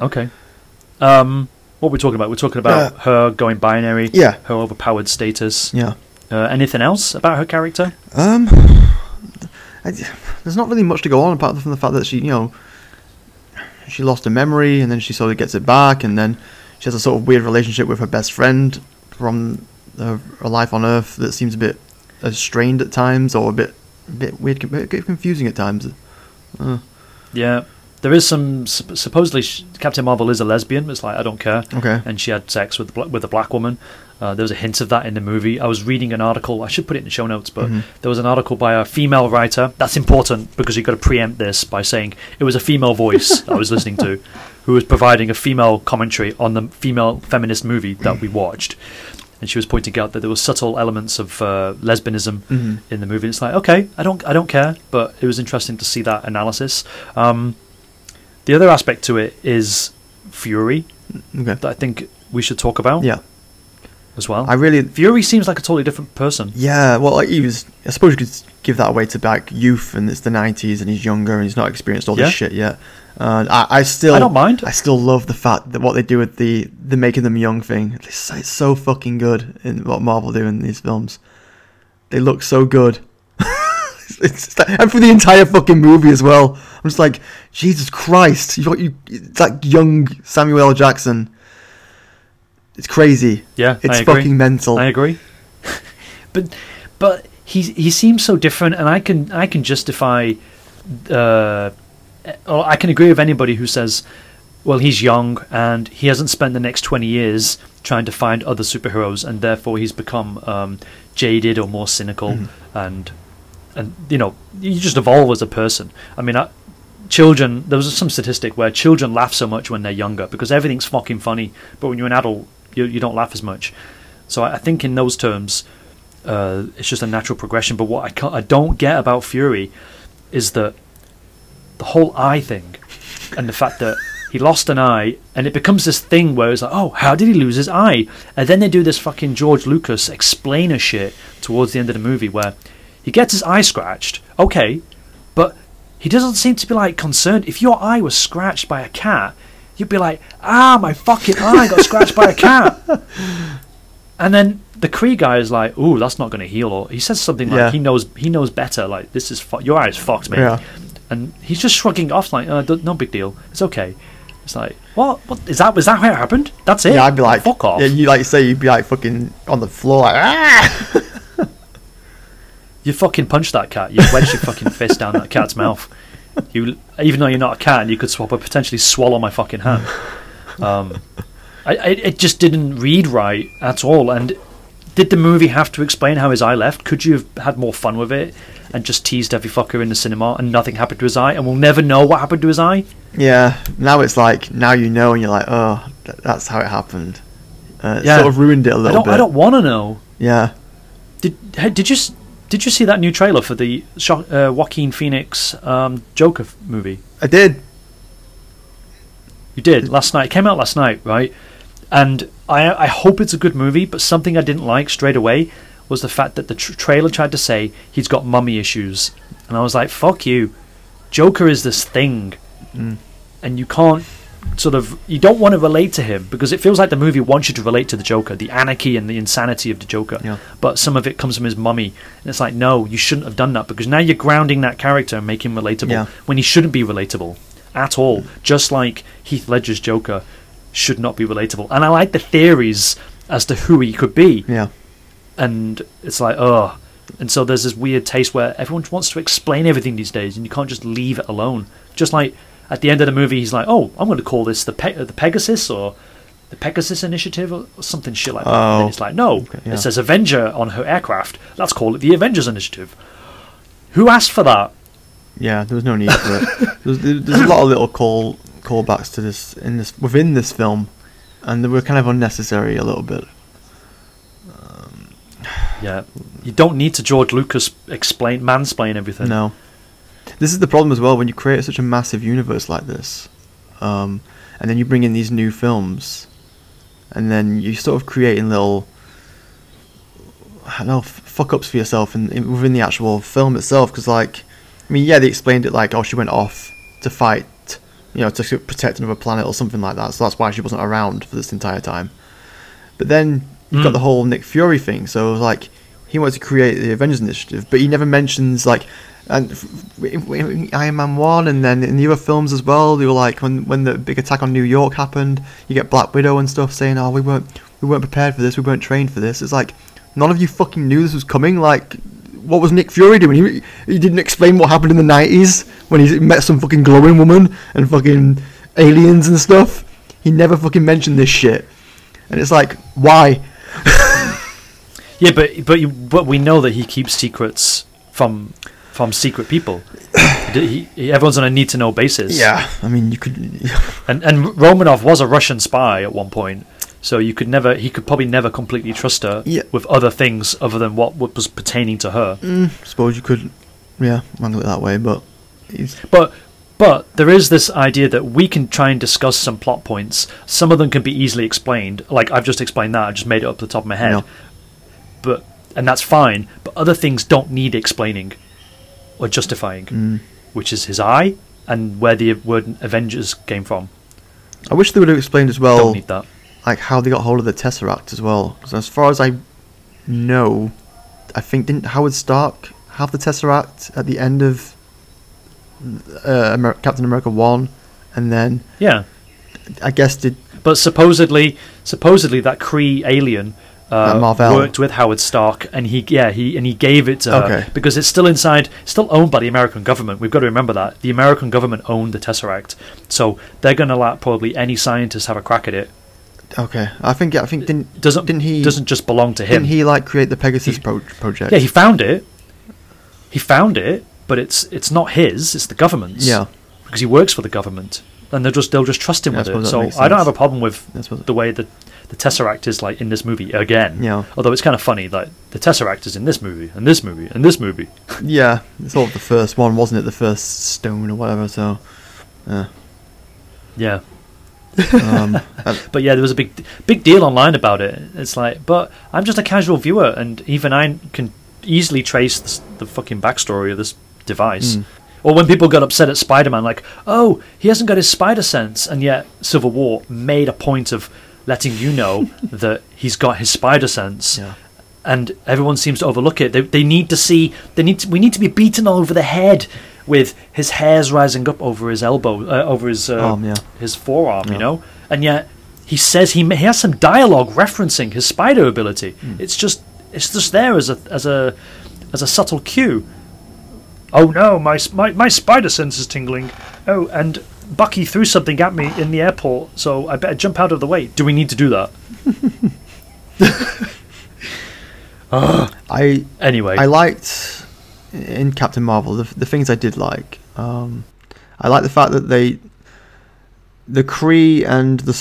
Okay. Um, what we're talking about? We're talking about Uh, her going binary. Yeah. Her overpowered status. Yeah. Uh, anything else about her character? Um, I, there's not really much to go on apart from the fact that she, you know, she lost her memory and then she sort of gets it back, and then she has a sort of weird relationship with her best friend from her, her life on Earth that seems a bit uh, strained at times or a bit, a bit weird, a bit confusing at times. Uh, Yeah. There is some supposedly Captain Marvel is a lesbian. It's like I don't care. okay. And she had sex with with a black woman. Uh, there was a hint of that in the movie. I was reading an article. I should put it in the show notes, but Mhm. there was an article by a female writer. That's important because you've got to preempt this by saying it was a female voice I was listening to, *laughs* who was providing a female commentary on the female feminist movie that we watched. And she was pointing out that there were subtle elements of uh, lesbianism Mhm. in the movie. It's like, okay, I don't, I don't care, but it was interesting to see that analysis. Um, the other aspect to it is Fury Okay. that I think we should talk about Yeah. As well. I really. Fury seems like a totally different person. Yeah. Well, like he was. I suppose you could give that away to like youth, and it's the '90s, and he's younger, and he's not experienced all Yeah. this shit yet. Uh, I, I still, I don't mind. I still love the fact that what they do with the the making them young thing. It's, it's so fucking good in what Marvel do in these films. They look so good. *laughs* it's, it's like- and for the entire fucking movie as well. I'm just like, Jesus Christ! You've got you, it's like young Samuel L. Jackson. It's crazy. Yeah, It's fucking mental. I agree. *laughs* but but he he seems so different, and I can I can justify. Uh, or I can agree with anybody who says, well, he's young and he hasn't spent the next twenty years trying to find other superheroes, and therefore he's become um, jaded or more cynical, Mm-hmm. and and you know you just evolve as a person. I mean, I, children. There was some statistic where children laugh so much when they're younger because everything's fucking funny, but when you're an adult, you you don't laugh as much. So I, I think in those terms, uh, it's just a natural progression. But what I can't, I don't get about Fury is that the whole eye thing, and the fact that he lost an eye, and it becomes this thing where it's like, oh, how did he lose his eye? And then they do this fucking George Lucas explainer shit towards the end of the movie where he gets his eye scratched. Okay, but he doesn't seem to be like concerned. If your eye was scratched by a cat, you'd be like, ah, my fucking eye got scratched by a cat. *laughs* And then the Kree guy is like, "Ooh, that's not going to heal." Or he says something like, Yeah. "He knows, he knows better. Like this is fu- your eye is fucked, man." Yeah. And he's just shrugging off, like, uh, "No big deal. It's okay." It's like, what? What is that? Was that how it happened? That's it. Yeah, I'd be like, "Fuck off." Yeah, you like say you'd be like fucking on the floor, like ah. *laughs* You fucking punch that cat. You wedge your fucking fist down that cat's mouth. *laughs* You, even though you're not a cat, you could swap or potentially swallow my fucking hand. Um, I, I, it just didn't read right at all. And did the movie have to explain how his eye left? Could you have had more fun with it and just teased every fucker in the cinema and nothing happened to his eye, and we'll never know what happened to his eye? Yeah, now it's like now you know, and you're like, oh, th- that's how it happened. Uh, it Yeah. sort of ruined it a little don't. bit. I don't want to know. Yeah, Did did you did you see that new trailer for the uh, Joaquin Phoenix um, Joker movie? I did. You did last night. It came out last night, right? And I I hope it's a good movie. But something I didn't like straight away was the fact that the tr- trailer tried to say he's got mummy issues, and I was like, "Fuck you." Joker is this thing, Mm. and you can't sort of you don't want to relate to him because it feels like the movie wants you to relate to the Joker, the anarchy and the insanity of the Joker. Yeah. But some of it comes from his mummy, and it's like, no, you shouldn't have done that because now you're grounding that character and making him relatable Yeah. when he shouldn't be relatable at all. Just like Heath Ledger's Joker should not be relatable. And I like the theories as to who he could be, Yeah, and it's like, oh. And so there's this weird taste where everyone wants to explain everything these days, and you can't just leave it alone. Just like at the end of the movie, he's like, "Oh, I'm going to call this the Pe- the Pegasus or the Pegasus Initiative or something shit like that." And Oh. then it's like, "No, Okay, yeah. it says Avenger on her aircraft. Let's call it the Avengers Initiative." Who asked for that? yeah. There was no need for it. There's, there's a lot of little call callbacks to this in this within this film, and they were kind of unnecessary a little bit. Um, yeah, you don't need to George Lucas explain mansplain everything. No. This is the problem as well when you create such a massive universe like this, um, and then you bring in these new films, and then you sort of creating little, I don't know, f- fuck ups for yourself in, in within the actual film itself. Because like, I mean, yeah, they explained it like, oh, she went off to fight, you know, to protect another planet or something like that. So that's why she wasn't around for this entire time. But then you've got Mm. the whole Nick Fury thing. So like, he wanted to create the Avengers Initiative, but he never mentions like, and Iron Man one, and then in the other films as well. They were like when when the big attack on New York happened, you get Black Widow and stuff saying, "Oh, we weren't we weren't prepared for this. We weren't trained for this." It's like none of you fucking knew this was coming. Like, what was Nick Fury doing? He he didn't explain what happened in the nineties when he met some fucking glowing woman and fucking aliens and stuff. He never fucking mentioned this shit, and it's like, why? *laughs* Yeah, but but you, but we know that he keeps secrets from from secret people. he, he, everyone's on a need to know basis. Yeah, I mean, you could. and and Romanoff was a Russian spy at one point, so you could never he could probably never completely trust her Yeah. with other things other than what, what was pertaining to her. Mm, suppose you could, yeah, wrangle it that way, but But but there is this idea that we can try and discuss some plot points. Some of them can be easily explained. Like I've just explained that. I just made it up the top of my head. No. But and that's fine. But other things don't need explaining. Or justifying, Mm. which is his eye and where the word Avengers came from. I wish they would have explained as well. Don't need that. like how they got hold of the Tesseract as well. Because as far as I know, I think didn't Howard Stark have the Tesseract at the end of uh, Amer- Captain America One, and then Yeah, I guess did but supposedly, supposedly that Kree alien. Uh, worked with Howard Stark, and he yeah he and he gave it to her because it's still inside, still owned by the American government. We've got to remember that the American government owned the Tesseract, so they're going to let probably any scientist have a crack at it. okay. I think I think didn't doesn't didn't he doesn't just belong to him. didn't he like create the Pegasus He- pro- project? Yeah, he found it. He found it, but it's it's not his. It's the government's. Yeah. because he works for the government, and they'll just they'll just trust him Yeah, with it. So I don't have a problem with the way that the Tesseract is like in this movie again. Yeah. Although it's kind of funny that the Tesseract is in this movie, and this movie, and this movie. *laughs* Yeah, it's of the first one, wasn't it? The first stone or whatever. So, yeah. Yeah. Um, *laughs* uh, But yeah, there was a big big deal online about it. It's like, but I'm just a casual viewer, and even I can easily trace the, the fucking backstory of this device. Mm. Or when people got upset at Spider-Man, like, oh, he hasn't got his spider sense, and yet Civil War made a point of letting you know *laughs* that he's got his spider sense, yeah. and everyone seems to overlook it. They, they need to see, they need to, we need to be beaten all over the head with his hairs rising up over his elbow, uh, over his uh, Arm, yeah. his forearm, you know, and yet he says he he has some dialogue referencing his spider ability. Hmm. It's just it's just there as a as a as a subtle cue. Oh no, my my my spider sense is tingling. Oh, and Bucky threw something at me in the airport, so I better jump out of the way. Do we need to do that? *laughs* I Anyway, I liked in Captain Marvel the the things I did like. Um, I like the fact that they, the Kree and the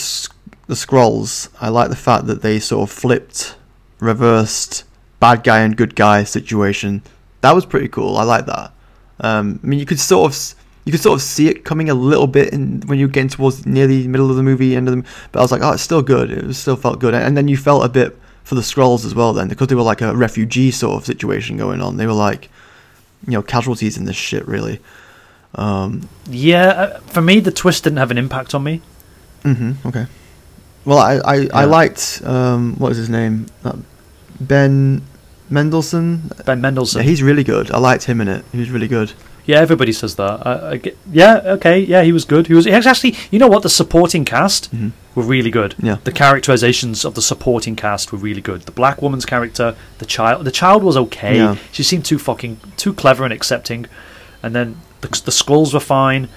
the Skrulls. I like the fact that they sort of flipped, reversed bad guy and good guy situation. That was pretty cool. I like that. Um, I mean, you could sort of you could sort of see it coming a little bit in when you're getting towards near the middle of the movie, end of the. But I was like, oh, it's still good. It was still felt good, and then you felt a bit for the Skrulls as well. Then because they were like a refugee sort of situation going on, they were like, you know, casualties in this shit really. Um, yeah, uh, for me the twist didn't have an impact on me. Mm-hmm, okay. Well, I I, I liked um, what was his name? Uh, ben Mendelsohn. Ben Mendelsohn. Yeah, he's really good. I liked him in it. He was really good. Yeah, everybody says that. I, I get, yeah, okay, yeah, he was good. He was he was actually, you know what, the supporting cast Mhm. were really good. Yeah. The characterizations of the supporting cast were really good. The black woman's character, the child, the child was okay. Yeah. She seemed too fucking too clever and accepting, and then the the Skrulls were fine,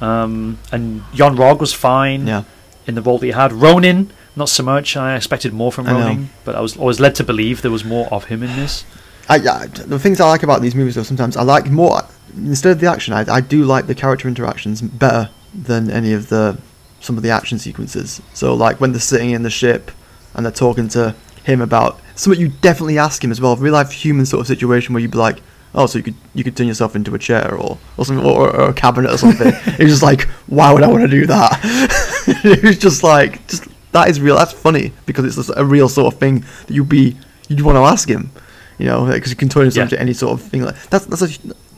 um, and Yon-Rogg was fine Yeah. in the role that he had. Ronan, not so much. I expected more from. Ronan, but I was always led to believe there was more of him in this. I, I the things I like about these movies though sometimes I like more instead of the action I, I do like the character interactions better than any of the some of the action sequences. So like when they're sitting in the ship and they're talking to him about something you definitely ask him as well, real life human sort of situation where you'd be like, oh, so you could you could turn yourself into a chair or or something or, or a cabinet or something. *laughs* it's just like, why would I want to do that? *laughs* it's just like just that is real. That's funny because it's a real sort of thing that you'd be you'd want to ask him. You know, because you can turn yourself Yeah. into any sort of thing like that's that's a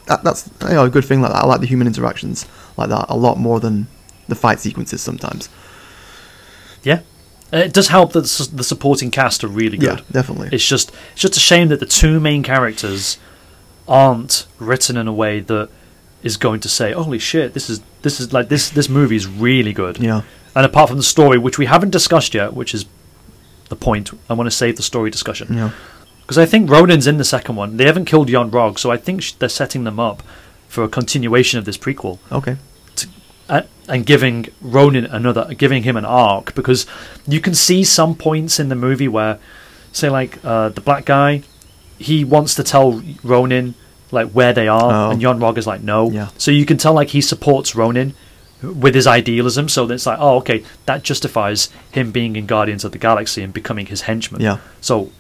that, that's you know, a good thing like that. I like the human interactions like that a lot more than the fight sequences sometimes. Yeah, Uh, it does help that the the supporting cast are really good. Yeah, definitely. It's just it's just a shame that the two main characters aren't written in a way that is going to say, "Holy shit, this is this is like this this movie is really good." yeah, And apart from the story, which we haven't discussed yet, which is the point, I want to save the story discussion yeah, because I think Ronan's in the second one. They haven't killed Yon-Rogg, so I think sh- they're setting them up for a continuation of this prequel okay, and, and giving Ronan another, giving him an arc because you can see some points in the movie where, say, like uh, the black guy, he wants to tell Ronan like where they are, Oh. and Yon-Rogg is like no. Yeah. So you can tell like he supports Ronan with his idealism. So it's like, oh, okay, that justifies him being in Guardians of the Galaxy and becoming his henchman. yeah, So,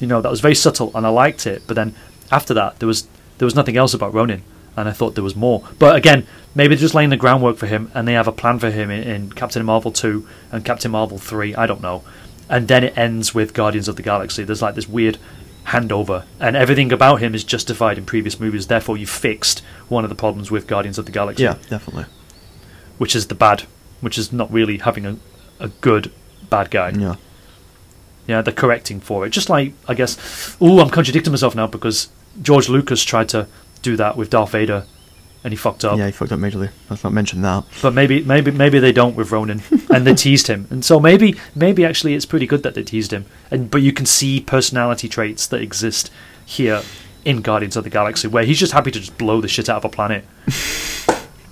you know, that was very subtle, and I liked it. But then after that, there was there was nothing else about Ronan, and I thought there was more. But again, maybe they're just laying the groundwork for him, and they have a plan for him in, in Captain Marvel two and Captain Marvel three. I don't know. And then it ends with Guardians of the Galaxy. There's like this weird handover, and everything about him is justified in previous movies. Therefore, you fixed one of the problems with Guardians of the Galaxy, Yeah, definitely. which is the bad, which is not really having a, a good bad guy. Yeah. Yeah, they're correcting for it. Just like I guess, ooh, I'm contradicting myself now because George Lucas tried to do that with Darth Vader, and he fucked up. Yeah, he fucked up majorly. Let's not mention that. But maybe, maybe, maybe they don't with Ronan, *laughs* and they teased him, and so maybe, maybe actually it's pretty good that they teased him. And but you can see personality traits that exist here in Guardians of the Galaxy, where he's just happy to just blow the shit out of a planet, *laughs*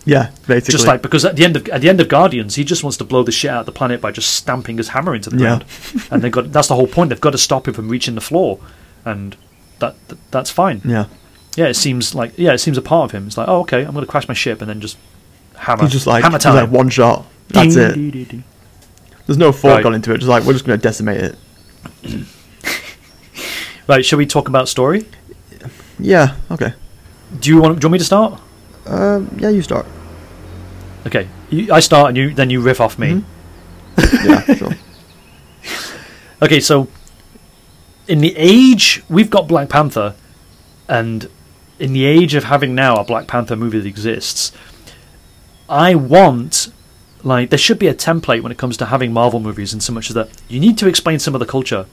Yeah, basically. just like because at the end of at the end of Guardians, he just wants to blow the shit out of the planet by just stamping his hammer into the Yeah. ground, *laughs* and they got that's the whole point. They've got to stop him from reaching the floor, and that, that that's fine. Yeah. Yeah, it seems like yeah, it seems a part of him. It's like oh okay, I'm going to crash my ship and then just hammer. He's just like, hammer time. like one shot. That's Ding, it. dee, dee. There's no thought Right. gone into it. Just like we're just gonna decimate it. *coughs* Right, shall we talk about story? Yeah. Okay. Do you want? Do you want me to start? Um. Yeah. You start. Okay, you, I start and you then you riff off me. Mhm. Yeah. Sure. *laughs* Okay, so in the age we've got Black Panther, and in the age of having now a Black Panther movie that exists, I want like there should be a template when it comes to having Marvel movies, in so much as that you need to explain some of the culture,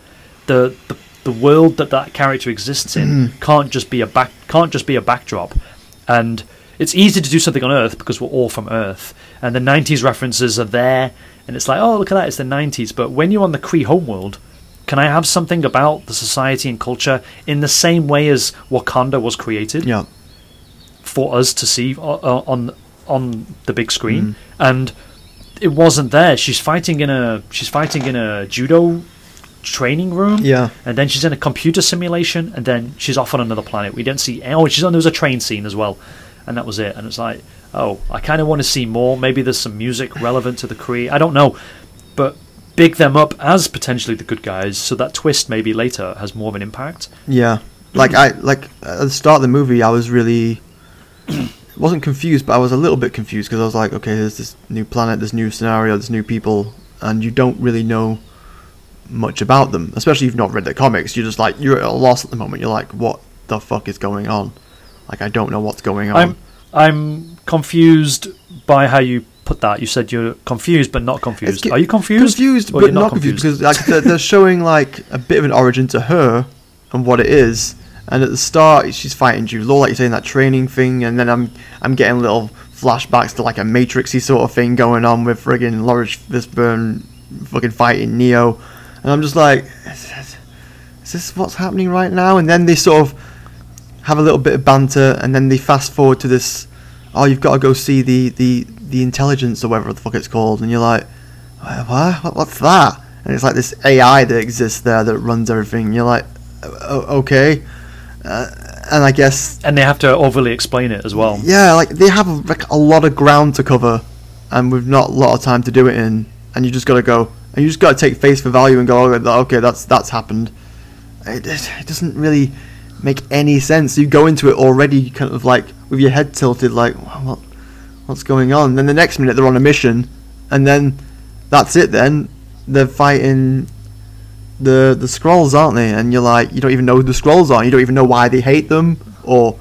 the the, the world that that character exists in can't just be a back can't just be a backdrop, and it's easy to do something on Earth because we're all from Earth, and the '90s references are there, and it's like, oh look at that, it's the '90s. But when you're on the Kree homeworld, can I have something about the society and culture in the same way as Wakanda was created? Yeah. for us to see o- o- on on the big screen, Mm. and it wasn't there. She's fighting in a she's fighting in a judo training room, Yeah. and then she's in a computer simulation, and then she's off on another planet. We don't see. Oh, she's on. There was a train scene as well, and that was it. And it's like, oh, I kind of want to see more. Maybe there's some music relevant to the Kree. I don't know, but big them up as potentially the good guys, so that twist maybe later has more of an impact. Yeah. Like I like at the start of the movie, I was really *clears throat* wasn't confused, but I was a little bit confused because I was like, okay, there's this new planet, this new scenario, there's new people, and you don't really know much about them, especially if you've not read the comics. You're just like you're at a loss at the moment. You're like, what the fuck is going on? Like I don't know what's going on. I'm I'm confused by how you put that. You said you're confused but not confused. Are you confused? confused, but you're not confused, because like they're, they're showing like a bit of an origin to her and what it is. And at the start, she's fighting Jude Law, like you're saying that training thing, and then I'm I'm getting little flashbacks to like a Matrixy sort of thing going on with friggin' Laurence Fishburne fucking fighting Neo, and I'm just like, is this, is this what's happening right now? And then they sort of have a little bit of banter, and then they fast forward to this. Oh, you've got to go see the the the intelligence or whatever the fuck it's called, and you're like, what? what? What's that? And it's like this AI that exists there that runs everything. And you're like, "O- o- okay, uh, and I guess and they have to overly explain it as well. yeah, like they have like a lot of ground to cover, and we've not a lot of time to do it in, and you just got to go, and you just got to take face for value and go, "Oh, okay, that's that's happened. It it doesn't really make any sense. You go into it already kind of like with your head tilted, like what what's going on? then the next minute they're on a mission, and then that's it. Then they're fighting the the Skrulls, aren't they? And you're like, you don't even know who the Skrulls are. You don't even know why they hate them, or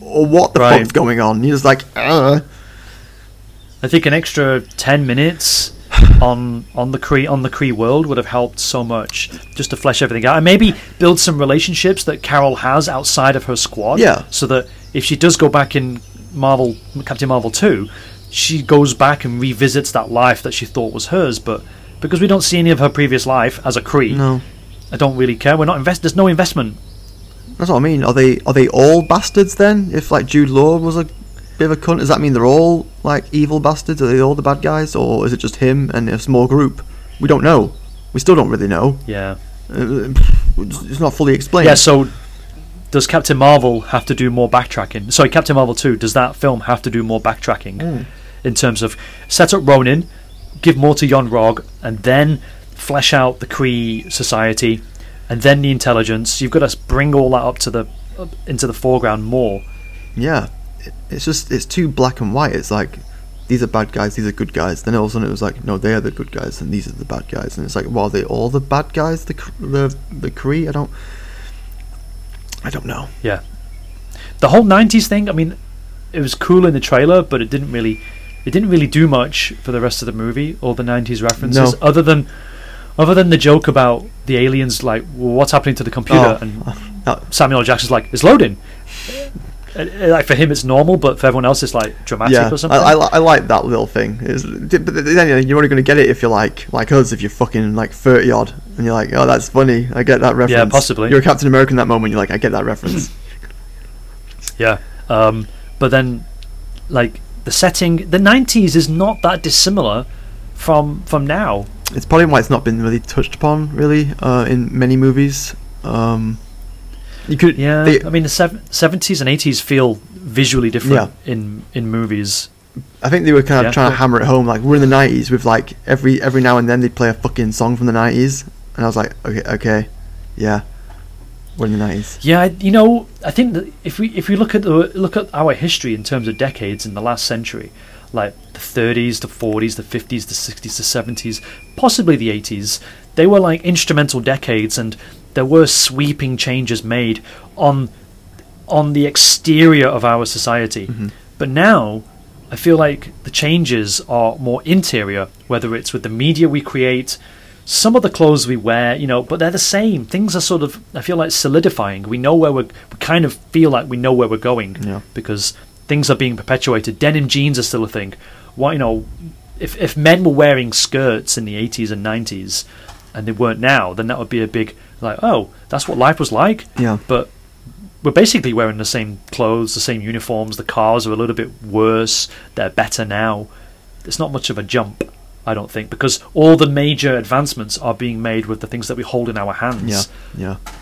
or what the Right. fuck's going on. You're just like, uh. I think an extra ten minutes on on the Kree on the Kree world would have helped so much just to flesh everything out and maybe build some relationships that Carol has outside of her squad. Yeah. So that if she does go back in Marvel Captain Marvel two, she goes back and revisits that life that she thought was hers, but because we don't see any of her previous life as a Kree, No, I don't really care. We're not invest. There's no investment. that's what I mean. Are they are they all bastards then? If like Jude Law was a bit of a cunt, does that mean they're all like evil bastards? Are they all the bad guys, or is it just him and a small group? We don't know. We still don't really know. Yeah. Uh, It's not fully explained. Yeah, so does Captain Marvel have to do more backtracking? Sorry, Captain Marvel 2, does that film have to do more backtracking Mm. in terms of set up Ronan, give more to Yon-Rogg, and then flesh out the Kree society, and then the intelligence? You've got to bring all that up to the up into the foreground more. Yeah, it's just it's too black and white. It's like these are bad guys, these are good guys. Then all of a sudden it was like, no, they are the good guys, and these are the bad guys. And it's like, well, are they all the bad guys? The the the Kree? I don't. I don't know. Yeah. The whole '90s thing. I mean, it was cool in the trailer, but it didn't really, it didn't really do much for the rest of the movie. All the '90s references, No. other than, other than the joke about the aliens, like well, what's happening to the computer, Oh, and *laughs* Samuel Jackson's like, it's loading. Uh, Like for him, it's normal, but for everyone else, it's like dramatic yeah, or something. I, li- I like that little thing. It's, but then you're only going to get it if you're like like us, if you're fucking like thirty odd, and you're like, oh, that's funny. I get that reference. Yeah, possibly. You're a Captain America in that moment. You're like, I get that reference. *laughs* Yeah. Um, but then, like the setting, the '90s is not that dissimilar from from now. it's probably why it's not been really touched upon really uh, in many movies. Um, you could Yeah. they- I mean, the '70s and '80s feel visually different in in movies. I think they were kind of Yeah, trying to hammer it home. Like we're in the '90s with like every every now and then they'd play a fucking song from the '90s, and I was like, okay, okay, yeah, we're in the '90s. Yeah, you know, I think that if we if we look at the look at our history in terms of decades in the last century, like the 30s, the 40s, the 50s, the 60s, the 70s, possibly the 80s, they were like instrumental decades, and there were sweeping changes made on on the exterior of our society. Mm-hmm. But now, I feel like the changes are more interior, whether it's with the media we create, some of the clothes we wear, you know, but they're the same. Things are sort of, I feel like solidifying. We know where we're, we kind of feel like we know where we're going Yeah. because things are being perpetuated. Denim jeans are still a thing. Why, you know, if if men were wearing skirts in the 80s and 90s and they weren't now, then that would be a big like, oh, that's what life was like. Yeah. But we're basically wearing the same clothes, the same uniforms. The cars are a little bit worse. They're better now. It's not much of a jump, I don't think, because all the major advancements are being made with the things that we hold in our hands. Yeah, yeah,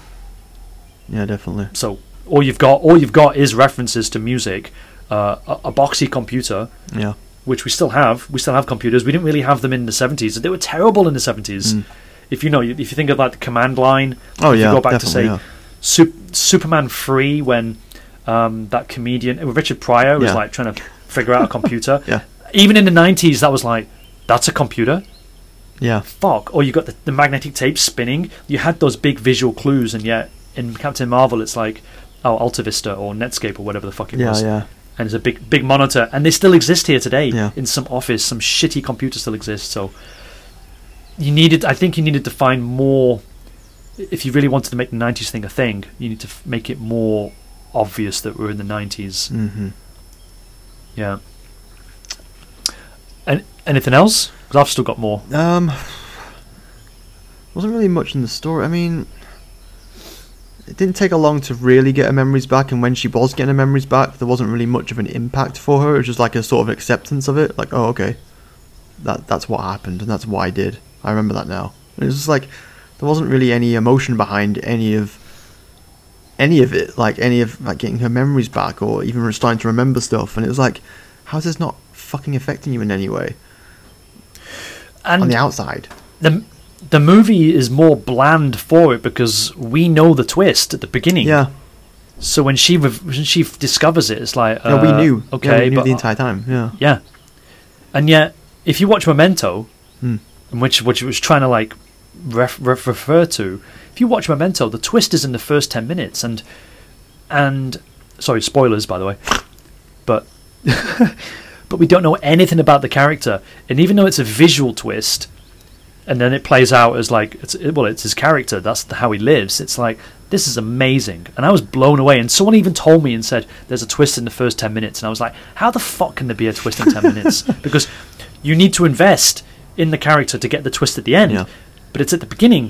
yeah, definitely. So all you've got, all you've got, is references to music, uh, a, a boxy computer, Yeah, which we still have. We still have computers. We didn't really have them in the seventies. They were terrible in the seventies. Mm. If you know, if you think of like the command line, Oh if yeah, you go back to say yeah. Sup- Superman Free when um, that comedian Richard Pryor was Yeah. like trying to figure out a computer. *laughs* Yeah. Even in the nineties, that was like, that's a computer. yeah, Fuck. Or you got the, the magnetic tape spinning. You had those big visual clues, and yet in Captain Marvel, it's like, oh, Alta Vista or Netscape or whatever the fuck it yeah, was. yeah. And it's a big, big monitor, and they still exist here today. Yeah. In some office, some shitty computer still exists. So you needed, I think, you needed to find more. If you really wanted to make the '90s thing a thing, you need to f- make it more obvious that we're in the '90s. hmm Yeah. And anything else? Because I've still got more. Um, wasn't really much in the story. I mean, it didn't take her long to really get her memories back, and when she was getting her memories back, there wasn't really much of an impact for her. It was just like a sort of acceptance of it, like, oh, okay, that that's what happened, and that's what I did. I remember that now. And it was just like there wasn't really any emotion behind any of any of it, like any of like getting her memories back, or even starting to remember stuff. And it was like, how's this not fucking affecting you in any way on the outside? the the movie is more bland for it because we know the twist at the beginning. Yeah. So when she rev- when she discovers it, it's like, Yeah, we uh, knew. Okay, yeah, we knew but the entire time. Yeah. yeah, and yet if you watch Memento, Hmm. Which which it was trying to like ref- ref- refer to, if you watch Memento, the twist is in the first ten minutes, and and sorry, spoilers by the way, but *laughs* but we don't know anything about the character, and even though it's a visual twist, and then it plays out as like it's it- well, it's his character. That's the, how he lives. It's like this is amazing, and I was blown away. And someone even told me and said there's a twist in the first ten minutes, and I was like, how the fuck can there be a twist in ten minutes? *laughs* Because you need to invest in the character to get the twist at the end, Yeah. but it's at the beginning,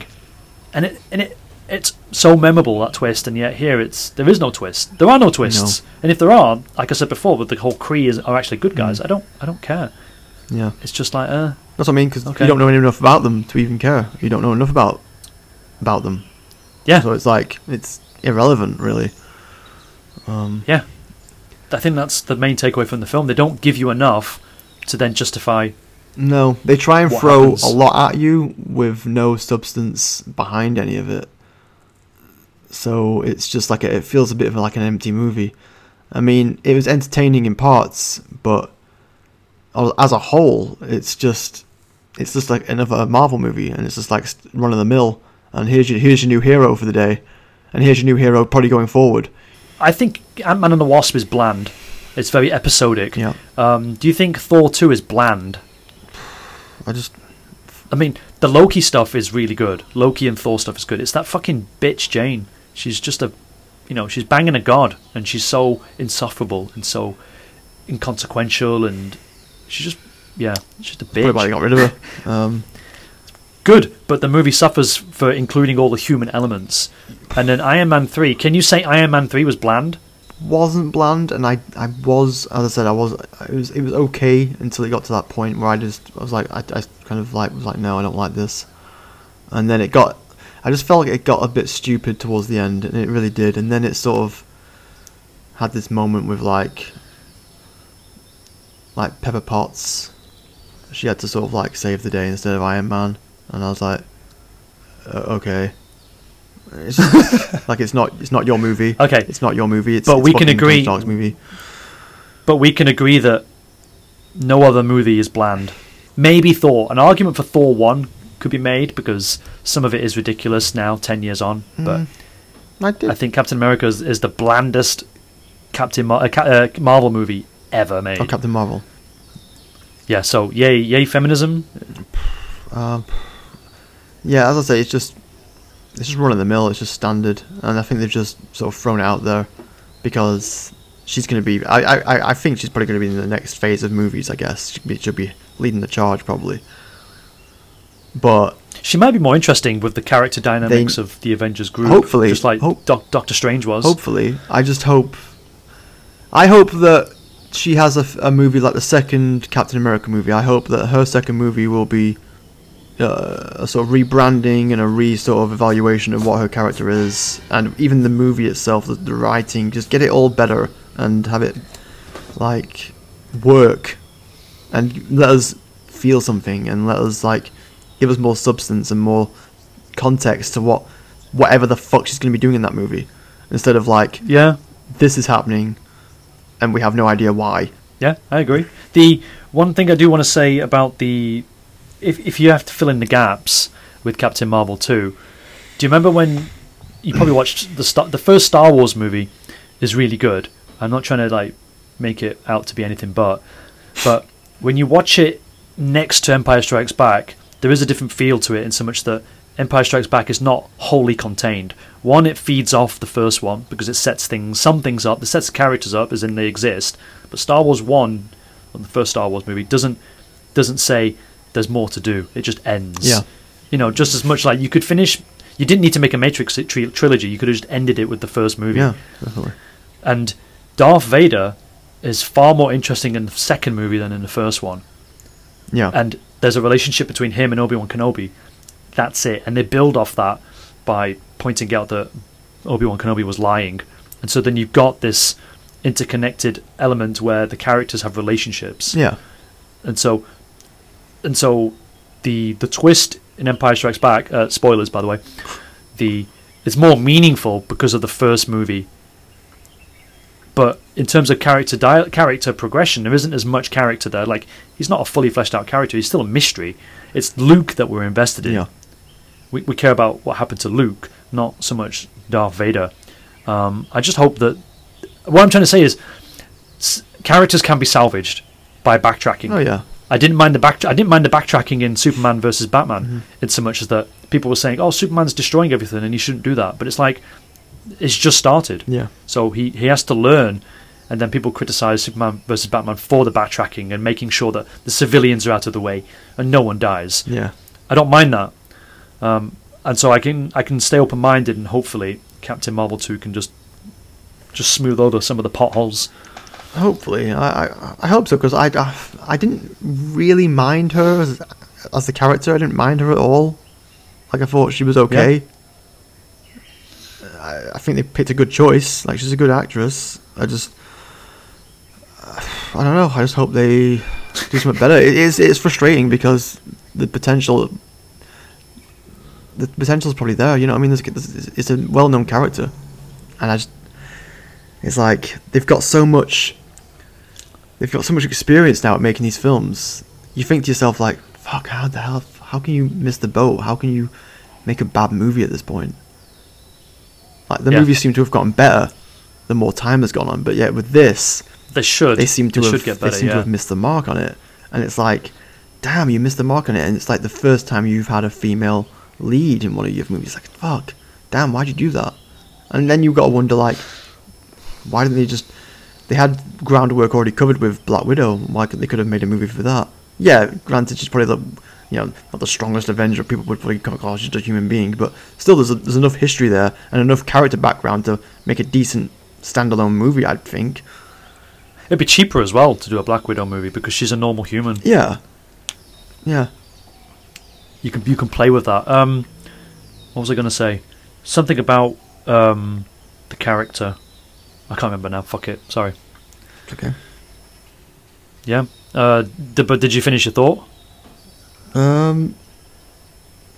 and it and it it's so memorable that twist, and yet here it's there is no twist. There are no twists, and if there are, like I said before, with the whole Kree is, are actually good guys. Mm. I don't I don't care. Yeah. It's just like uh That's what I mean, because Okay. you don't know enough about them to even care. You don't know enough about about them. yeah. So it's like it's irrelevant, really. Um, Yeah. I think that's the main takeaway from the film. They don't give you enough to then justify. No, they try and What throw happens? a lot at you with no substance behind any of it. So it's just like a, it feels a bit of like an empty movie. I mean, it was entertaining in parts, but as a whole, it's just it's just like another Marvel movie, and it's just like run of the mill. And here's your here's your new hero for the day, and here's your new hero, probably going forward. I think Ant Man and the Wasp is bland. It's very episodic. Yeah, Um, do you think Thor 2 is bland? I just I mean, the Loki stuff is really good. Loki and Thor stuff is good. It's that fucking bitch Jane. She's just a, you know, she's banging a god, and she's so insufferable and so inconsequential, and she's just, yeah, she's just a probably bitch. got rid of her. *laughs* Um, Good, but the movie suffers for including all the human elements. And then Iron Man three. Can you say Iron Man three was bland? Wasn't bland, and I, I was, as I said, I was, it was, it was okay until it got to that point where I just, I was like, I, I kind of like was like, no, I don't like this, and then it got, I just felt like it got a bit stupid towards the end, and it really did, and then it sort of had this moment with like, like Pepper Potts, she had to sort of like save the day instead of Iron Man, and I was like, uh, okay. It's just, *laughs* like it's not it's not your movie. Okay. It's not your movie. It's, But it's we can agree- Stark's movie. But we can agree that no other movie is bland. Maybe Thor. An argument for Thor 1 could be made because some of it is ridiculous now, 10 years on. But Mm. I. I think Captain America is, is the blandest Captain Mar- uh, uh, Marvel movie ever made. oh, Captain Marvel. Yeah, so yay, yay, feminism. Um, yeah, as I say, it's just it's just run of the mill. It's just standard, and I think they've just sort of thrown it out there because she's going to be. I, I I- think she's probably going to be in the next phase of movies. I guess she'll be, she'll be leading the charge probably. But She might be more interesting with the character dynamics They- of the Avengers group. Hopefully. Just like Hope- Doc- Doctor Strange was. hopefully, I just hope. I hope that she has a movie like the second Captain America movie. I hope that her second movie will be uh, a sort of rebranding and a re sort of evaluation of what her character is, and even the movie itself, the, the writing, just get it all better and have it like work, and let us feel something and let us like give us more substance and more context to what whatever the fuck she's going to be doing in that movie, instead of like Yeah, this is happening, and we have no idea why. yeah, I agree. The one thing I do want to say about the if if you have to fill in the gaps with Captain Marvel 2, do you remember when you probably watched the Star, the first Star Wars movie is really good. I'm not trying to like make it out to be anything but but when you watch it next to Empire Strikes Back, there is a different feel to it in so much that Empire Strikes Back is not wholly contained. One, it feeds off the first one because it sets things, some things up, it sets characters up as in they exist. But Star Wars One, the first Star Wars movie, doesn't doesn't say there's more to do. It just ends. Yeah. You know, just as much like you could finish. You didn't need to make a Matrix tri- trilogy. You could have just ended it with the first movie. Yeah, definitely. And Darth Vader is far more interesting in the second movie than in the first one. Yeah, And there's a relationship between him and Obi Wan Kenobi. That's it. And they build off that by pointing out that Obi Wan Kenobi was lying. And so then you've got this interconnected element where the characters have relationships. yeah, And so and so the the twist in Empire Strikes Back, uh, spoilers by the way, the it's more meaningful because of the first movie. But in terms of character di- character progression, there isn't as much character there. Like he's not a fully fleshed out character; he's still a mystery. It's Luke that we're invested in. yeah. We we care about what happened to Luke, not so much Darth Vader. Um, I just hope that what I'm trying to say is s- characters can be salvaged by backtracking. Oh yeah, I didn't mind the back. I didn't mind the backtracking in Superman versus Batman, Mm-hmm. in so much as that people were saying, "Oh, Superman's destroying everything, and he shouldn't do that." But it's like it's just started, yeah, so he he has to learn. And then people criticize Superman versus Batman for the backtracking and making sure that the civilians are out of the way and no one dies. yeah. I don't mind that, um, and so I can I can stay open minded and hopefully Captain Marvel two can just just smooth over some of the potholes. Hopefully, I I, I hope so because I, I I didn't really mind her as as the character. I didn't mind her at all. Like I thought she was okay. I, I think they picked a good choice. Like she's a good actress. I just I don't know. I just hope they do something better. It is it's frustrating because the potential the potential is probably there. You know what I mean? There's, there's, it's a well known character, and I just it's like they've got so much they've got so much experience now at making these films. You think to yourself like, fuck, how the hell how can you miss the boat? How can you make a bad movie at this point? Like the Yeah. movies seem to have gotten better the more time has gone on, but yet with this, They should. they seem to They have should get they seem yeah. to have missed the mark on it, and it's like, damn, you missed the mark on it, and it's like the first time you've had a female lead in one of your movies. Like, fuck, damn, why'd you do that? And then you've got to wonder, like, why didn't they just? They had groundwork already covered with Black Widow. Why could they could have made a movie for that? Yeah, granted, she's probably the, you know, not the strongest Avenger. People would probably call her just a human being, but still, there's a, there's enough history there and enough character background to make a decent standalone movie. I'd think. It'd be cheaper as well to do a Black Widow movie because she's a normal human. Yeah. Yeah. You can you can play with that. Um, what was I going to say? Something about um, the character. I can't remember now. Fuck it. Sorry. It's okay. Yeah. Uh, d- but did you finish your thought? Um,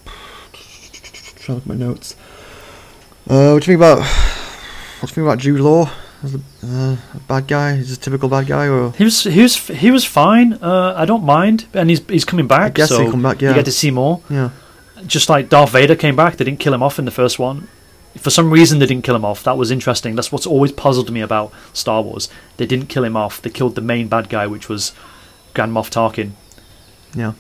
trying to look at my notes. Uh, what do you think about what do you think about Jude Law as a, uh, a bad guy? he's a typical bad guy or? He was he was he was fine. Uh, I don't mind, and he's he's coming back. I guess so he'll come back, yeah. You get to see more. Yeah, Just like Darth Vader came back, they didn't kill him off in the first one. For some reason, they didn't kill him off. That was interesting. That's what's always puzzled me about Star Wars. They didn't kill him off. They killed the main bad guy, which was Grand Moff Tarkin. yeah,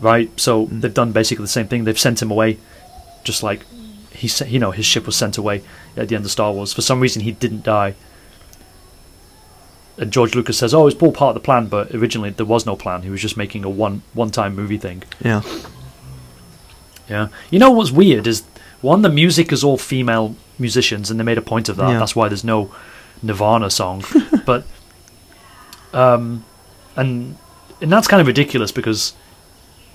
Right. So Mm. they've done basically the same thing. They've sent him away, just like he, you know, his ship was sent away at the end of Star Wars. For some reason, he didn't die. And George Lucas says, "Oh, it's all part of the plan," but originally there was no plan. He was just making a one one-time movie thing. yeah, Yeah. You know what's weird is one, the music is all female musicians, and they made a point of that. Yeah. That's why there's no Nirvana song. *laughs* but um, and and that's kind of ridiculous because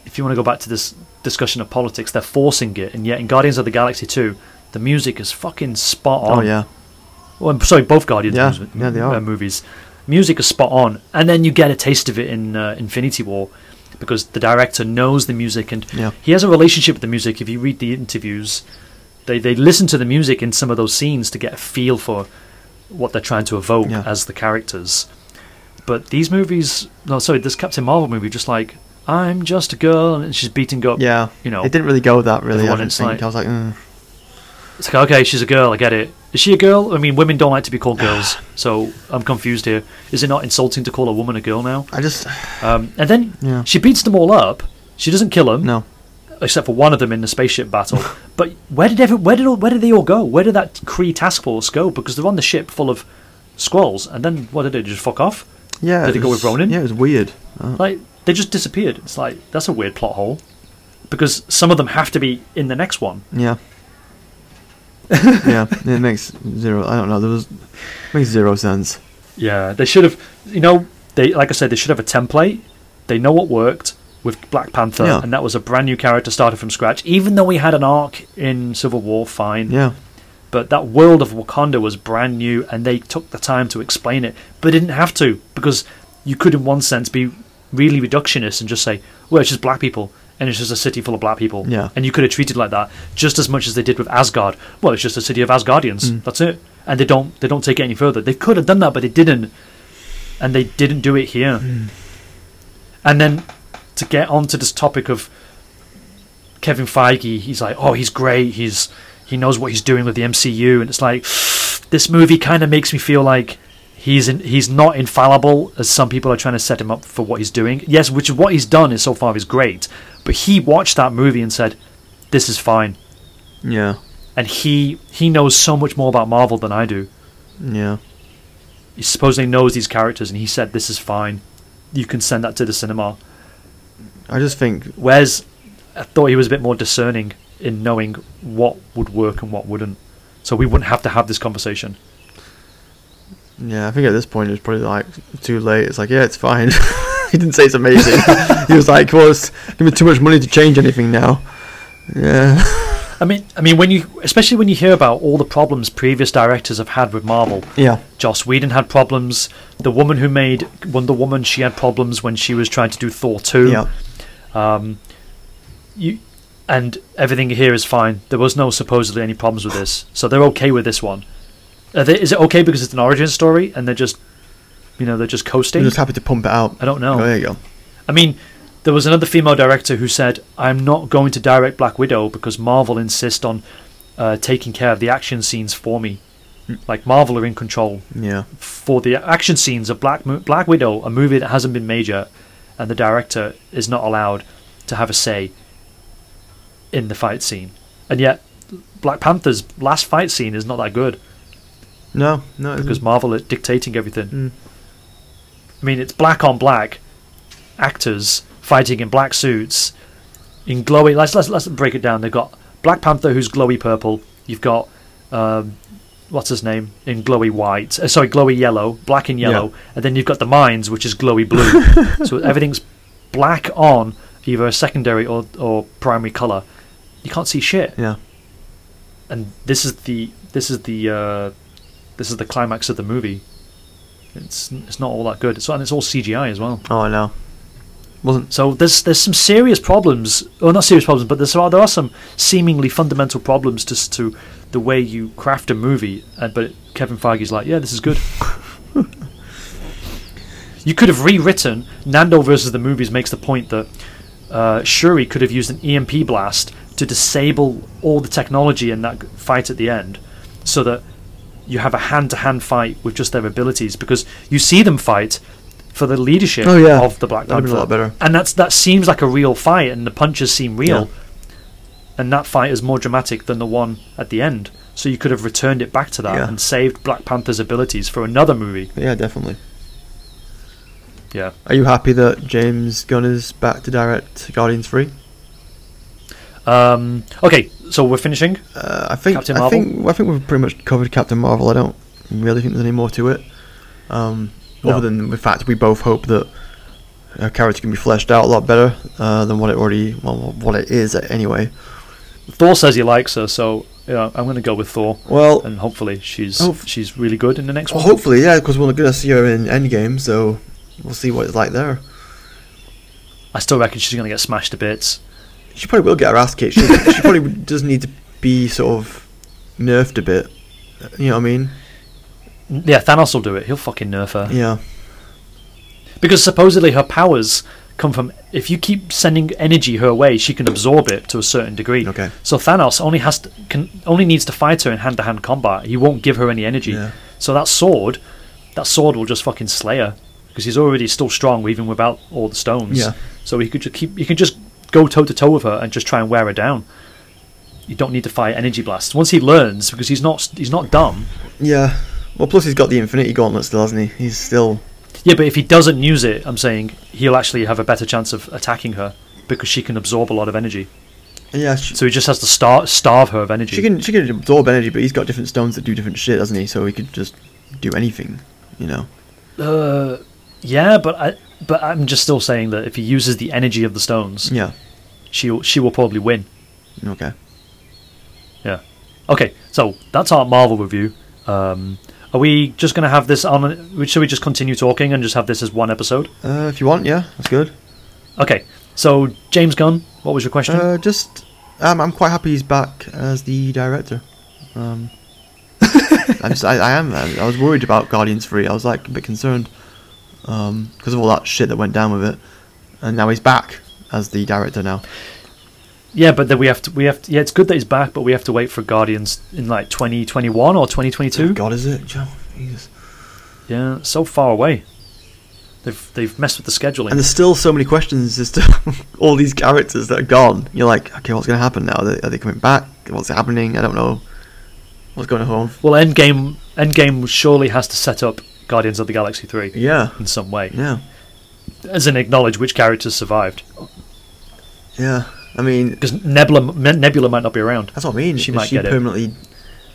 if you want to go back to this discussion of politics, they're forcing it, and yet in Guardians of the Galaxy 2, the music is fucking spot on. oh yeah, Well, I'm sorry, both Guardians Yeah, mus- yeah, they are. uh, movies. Music is spot on, and then you get a taste of it in uh, Infinity War because the director knows the music and Yeah. he has a relationship with the music. If you read the interviews, they they listen to the music in some of those scenes to get a feel for what they're trying to evoke Yeah. as the characters. But these movies, no, sorry, this Captain Marvel movie, just like I'm just a girl and she's beating up. yeah. you know, it didn't really go that really. I don't think. like- I was like, mm. It's like, okay, she's a girl, I get it. Is she a girl? I mean, women don't like to be called girls, *sighs* so I'm confused here. Is it not insulting to call a woman a girl now? I just Um, and then Yeah. she beats them all up. She doesn't kill them, no. except for one of them in the spaceship battle. *laughs* but where did every, where did all, where did they all go? Where did that Kree task force go? Because they're on the ship full of Skrulls, and then what did they do? Just fuck off? Yeah, Did it go with Ronan? Yeah, it was weird. Oh. Like they just disappeared. It's like that's a weird plot hole. Because some of them have to be in the next one. Yeah. *laughs* yeah, it makes zero. I don't know. There was makes zero sense. Yeah, they should have. You know, they like I said, they should have a template. They know what worked with Black Panther, Yeah. and that was a brand new character started from scratch. Even though we had an arc in Civil War, fine. Yeah, But that world of Wakanda was brand new, and they took the time to explain it, but didn't have to because you could, in one sense, be really reductionist and just say, "Well, it's just black people." And it's just a city full of black people. Yeah. And you could have treated it like that just as much as they did with Asgard. Well, it's just a city of Asgardians. Mm. That's it. And they don't they don't take it any further. They could have done that, but they didn't. And they didn't do it here. Mm. And then to get onto this topic of Kevin Feige, he's like, oh, he's great. He's he knows what he's doing with the MCU, and it's like this movie kind of makes me feel like he's in, he's not infallible as some people are trying to set him up for what he's doing. Yes, which is what he's done is so far is great, but he watched that movie and said, "This is fine," yeah, and he he knows so much more about Marvel than I do. yeah. He supposedly knows these characters, and he said, "This is fine. You can send that to the cinema." I just think Whereas I thought he was a bit more discerning in knowing what would work and what wouldn't. So we wouldn't have to have this conversation. Yeah, I think at this point it's probably like too late. It's like, yeah, it's fine. *laughs* he didn't say it's amazing. he was like, well, it's giving too much money to change anything now. Yeah. I mean, I mean, when you, especially when you hear about all the problems previous directors have had with Marvel. Yeah. Joss Whedon had problems. The woman who made Wonder Woman, she had problems when she was trying to do Thor two. Yeah. Um, you, and everything here is fine. There was no supposedly any problems with this, so they're okay with this one. Are they, is it okay because it's an origin story and they're just, you know, they're just coasting? I'm just happy to pump it out. I don't know. Oh, there you go. I mean, there was another female director who said, "I'm not going to direct Black Widow because Marvel insist on uh, taking care of the action scenes for me. Hmm. Like Marvel are in control Yeah. for the action scenes of Black Mo- Black Widow, a movie that hasn't been major, and the director is not allowed to have a say in the fight scene. And yet, Black Panther's last fight scene is not that good No, no. because. Marvel are dictating everything. Mm. I mean, it's black on black actors fighting in black suits in glowy. Let's let's let's break it down. They've got Black Panther who's glowy purple. You've got um, what's his name in glowy white. Uh, sorry, glowy yellow, black and yellow, and then you've got the mines which is glowy blue. *laughs* so everything's black on either a secondary or or primary color. You can't see shit Yeah. and this is the this is the uh, this is the climax of the movie. It's it's not all that good. It's and it's all CGI as well. Oh, I know. Wasn't. So there's there's some serious problems, or not serious problems, but there's there are some seemingly fundamental problems just to the way you craft a movie. Uh, but Kevin Feige's like, yeah, this is good. *laughs* you could have rewritten Nando versus the movies makes the point that uh, Shuri could have used an EMP blast to disable all the technology in that fight at the end, so that you have a hand-to-hand fight with just their abilities. Because you see them fight for the leadership Oh, yeah. of the Black That'd Panther, a lot better. and that's that seems like a real fight, and the punches seem real, Yeah. and that fight is more dramatic than the one at the end. So you could have returned it back to that Yeah. and saved Black Panther's abilities for another movie. Yeah, definitely. Yeah. Are you happy that James Gunn is back to direct Guardians 3? Um, okay, so we're finishing. Uh, I think Captain I think I think we've pretty much covered Captain Marvel. I don't really think there's any more to it, um, No. other than the fact we both hope that her character can be fleshed out a lot better uh, than what it already well, what it is anyway. Thor says he likes her, so yeah, I'm going to go with Thor, Well, and hopefully she's she's really good in the next well, one. hopefully, yeah, because we're going to see her in Endgame, so we'll see what it's like there. I still reckon she's going to get smashed to bits. She probably will get her ass kicked. She, *laughs* she probably does need to be sort of nerfed a bit. You know what I mean? Yeah, Thanos will do it. He'll fucking nerf her. Yeah. Because supposedly her powers come from if you keep sending energy her way, she can absorb it to a certain degree. Okay. So Thanos only has to, can only needs to fight her in hand to hand combat. He won't give her any energy. Yeah. So that sword, that sword will just fucking slay her because he's already still strong even without all the stones. Yeah. So he could just keep. He can just go toe to toe with her and just try and wear her down. You don't need to fire energy blasts. Once he learns, because he's not he's not dumb. Yeah. Well, plus he's got the Infinity Gauntlet still, hasn't he? He's still. Yeah, but if he doesn't use it, I'm saying he'll actually have a better chance of attacking her because she can absorb a lot of energy. Yeah. She, So he just has to star- starve her of energy. she can she can absorb energy, but he's got different stones that do different shit, doesn't he? So he could just do anything, you know. Uh, yeah, but I but I'm just still saying that if he uses the energy of the stones, Yeah. she will- she will probably win. Okay. Yeah. Okay, so that's our Marvel review. Um, are we just going to have this on? Should we just continue talking and just have this as one episode? Uh, if you want, yeah, that's good. Okay. So James Gunn, what was your question? Uh, just um, I'm quite happy he's back as the director. Um, *laughs* I'm just, I, I am. I, I was worried about Guardians Three. I was like a bit concerned Um, because of all that shit that went down with it, and now he's back as the director now. yeah, but then we have to. We have to, Yeah, it's good that he's back, but we have to wait for Guardians in like 2021 or 2022. God, is it? Joe, Jesus. Yeah, so far away. They've they've messed with the scheduling. And there's still so many questions as to *laughs* all these characters that are gone. You're like, okay, what's going to happen now? Are they, are they coming back? What's happening? I don't know. What's going on? well, Endgame Endgame surely has to set up Guardians of the Galaxy 3 Yeah, in some way, yeah, as in acknowledge which characters survived. yeah. I mean, Because Nebula Nebula might not be around. that's what I mean. She might she get permanently.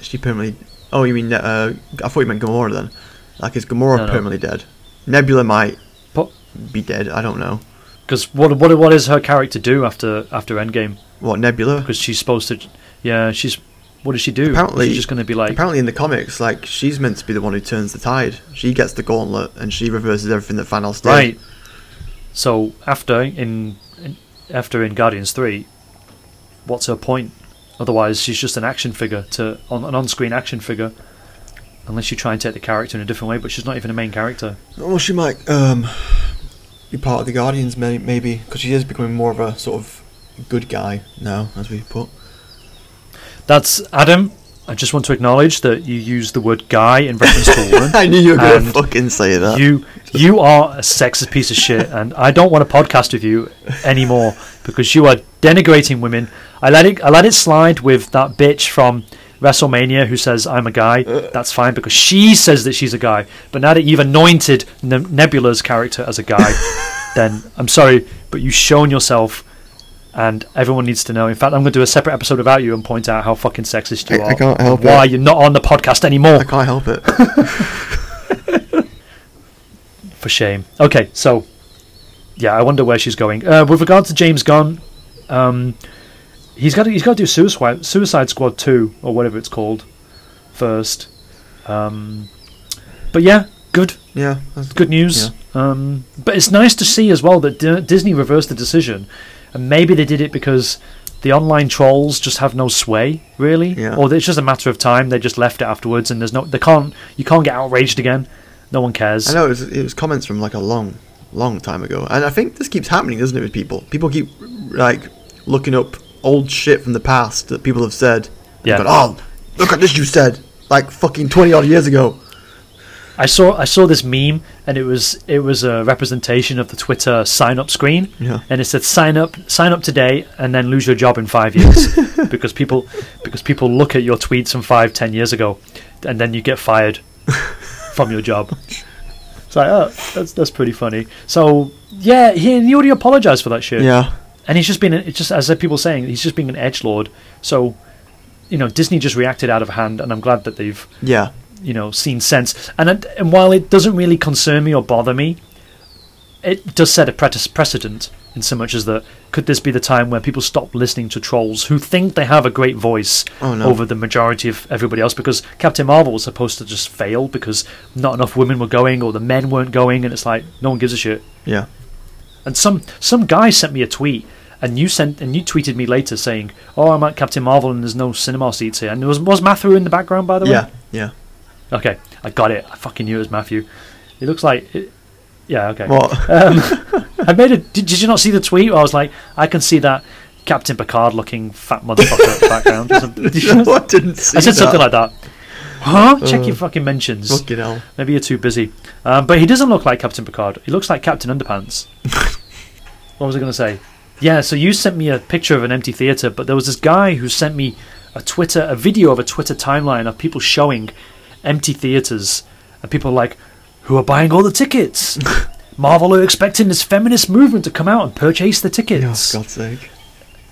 She permanently? Oh, you mean? Uh, I thought you meant Gamora then. Like, is Gamora No, no. permanently dead? Nebula might Po- be dead. I don't know. Because what what what is her character do after after Endgame? What Nebula? Because she's supposed to, yeah, she's. What does she do? Apparently- she's just going to be like, Apparently, in the comics, like she's meant to be the one who turns the tide. She gets the gauntlet and she reverses everything that Thanos did. right. So after in, in after in Guardians three, what's her point? Otherwise, she's just an action figure to on an on-screen action figure. Unless you try and take the character in a different way, but she's not even a main character. Well, she might um, be part of the Guardians, may- maybe, because she is becoming more of a sort of good guy now, as we put. That's Adam. I just want to acknowledge that you used the word guy in reference to a woman. *laughs* I knew you were going to fucking say that. You you are a sexist piece of shit, and I don't want to podcast with you anymore because you are denigrating women. I let it I let it slide with that bitch from WrestleMania who says I'm a guy. Uh. That's fine because she says that she's a guy. But now that you've anointed ne- Nebula's character as a guy, *laughs* then I'm sorry, but you've shown yourself. And everyone needs to know. In fact, I'm going to do a separate episode about you and point out how fucking sexist you I- are. I can't help why it. you're not on the podcast anymore. I can't help it. *laughs* For shame. Okay, so yeah, I wonder where she's going. Uh, with regard to James Gunn, um, he's got to, he's got to do Suicide Suicide Squad two or whatever it's called first. Um, but yeah, good yeah. good news. Um, but it's nice to see as well that D- Disney reversed the decision, and maybe they did it because the online trolls just have no sway, really, Yeah. or it's just a matter of time. They just left it afterwards, and there's no they can't you can't get outraged again. No one cares. I know it was, it was comments from like a long, long time ago, and I think this keeps happening, doesn't it, with people? People keep like looking up old shit from the past that people have said. Yeah. But oh, look at this you said like fucking twenty odd years ago. I saw I saw this meme and it was it was a representation of the Twitter sign up screen Yeah. and it said sign up sign up today and then lose your job in five years *laughs* because people because people look at your tweets from five ten years ago and then you get fired from your job. It's like oh that's that's pretty funny. So yeah, he, he already apologized for that shit. Yeah. and he's just been it's just as people saying he's just being an edge lord. So you know Disney just reacted out of hand and I'm glad that they've Yeah. You know seen sense and it- and while it doesn't really concern me or bother me it does set a precedent in so much as that could this be the time where people stop listening to trolls who think they have a great voice Oh, no. over the majority of everybody else because Captain Marvel was supposed to just fail because not enough women were going or the men weren't going and it's like no one gives a shit Yeah. and some some guy sent me a tweet and you sent and you tweeted me later saying oh I'm at Captain Marvel and there's no cinema seats here and was was Matthew in the background by the way Yeah. Yeah. Okay, I got it. I fucking knew it was Matthew. It looks like. It, yeah, okay. What? Um, *laughs* I made a. Did, did you not see the tweet? I was like, I can see that Captain Picard looking fat motherfucker in the background. or. Did you not- no, I didn't see I said that. something like that. Huh? Check Uh, your fucking mentions. Fucking hell. Maybe you're too busy. Um, but he doesn't look like Captain Picard. He looks like Captain Underpants. *laughs* what was I going to say? Yeah, so you sent me a picture of an empty theatre, but there was this guy who sent me a Twitter, a video of a Twitter timeline of people showing empty theatres, and people are like, who are buying all the tickets? *laughs* Marvel are expecting this feminist movement to come out and purchase the Oh, tickets. God's sake.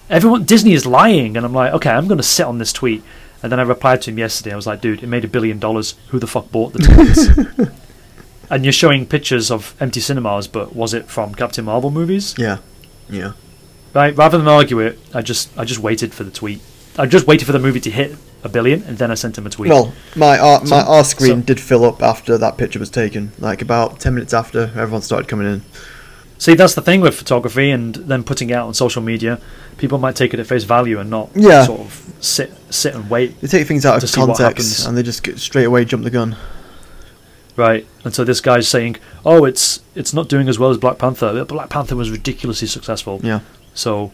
Everyone, Disney is lying, and I'm like, okay, I'm going to sit on this tweet. And then I replied to him yesterday. I was like, dude, it made a billion dollars. Who the fuck bought the tickets? *laughs* and you're showing pictures of empty cinemas, but was it from Captain Marvel movies? Yeah. Yeah. Right. Rather than argue it, I just I just waited for the tweet. I just waited for the movie to hit a billion, and then I sent him a tweet. Well, my uh, R, my So- R screen so- did fill up after that picture was taken. Like about ten minutes after, everyone started coming in. See, that's the thing with photography, and then putting it out on social media. People might take it at face value and not Yeah. sort of sit sit and wait. They take things out To of context and they just get straight away jump the gun. Right. And so this guy's saying, "Oh, it's it's not doing as well as Black Panther. Black Panther was ridiculously successful." Yeah. So,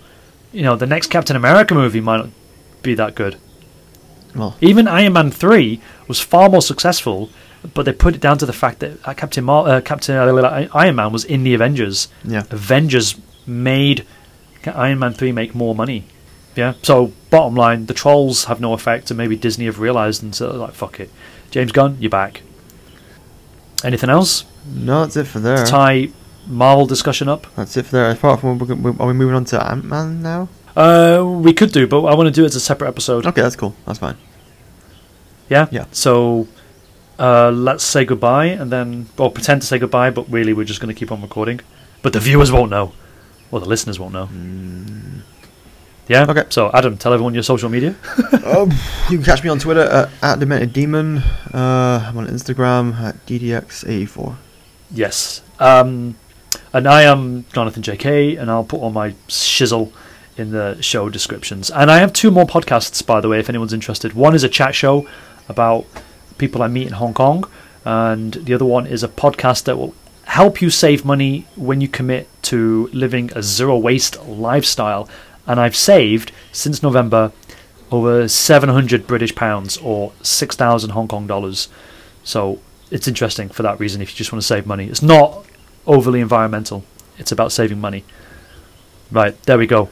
you know, the next Captain America movie might not be that good. Well, Even Iron Man three was far more successful, but they put it down to the fact that uh, Captain Mar- uh, Captain uh, Iron Man was in the Avengers. yeah. Avengers made Iron Man three make more money. Yeah. So bottom line, the trolls have no effect, and maybe Disney have realised and so like, "Fuck it." James Gunn, you're back. Anything else? No, that's it for there. To tie Marvel discussion up? That's it for there. Apart from, are we moving on to Ant Man now? Uh, we could do, but I want to do it as a separate episode. Okay, that's cool. That's fine. Yeah. Yeah. So uh, let's say goodbye, and then or pretend to say goodbye, but really we're just going to keep on recording. But the viewers won't know, or the listeners won't know. Yeah. Okay. So Adam, tell everyone your social media. *laughs* um, you can catch me on Twitter at, at Demented Demon. Uh, I'm on Instagram at DDX84. Yes. Um, and I am Jonathan JK, and I'll put all my shizzle in the show descriptions. And I have two more podcasts, by the way, if anyone's interested. One is a chat show about people I meet in Hong Kong, and the other one is a podcast that will help you save money when you commit to living a zero waste lifestyle. And I've saved since November over 700 British pounds or 6,000 Hong Kong dollars. So it's interesting for that reason if you just want to save money. It's not overly environmental, it's about saving money. Right, there we go.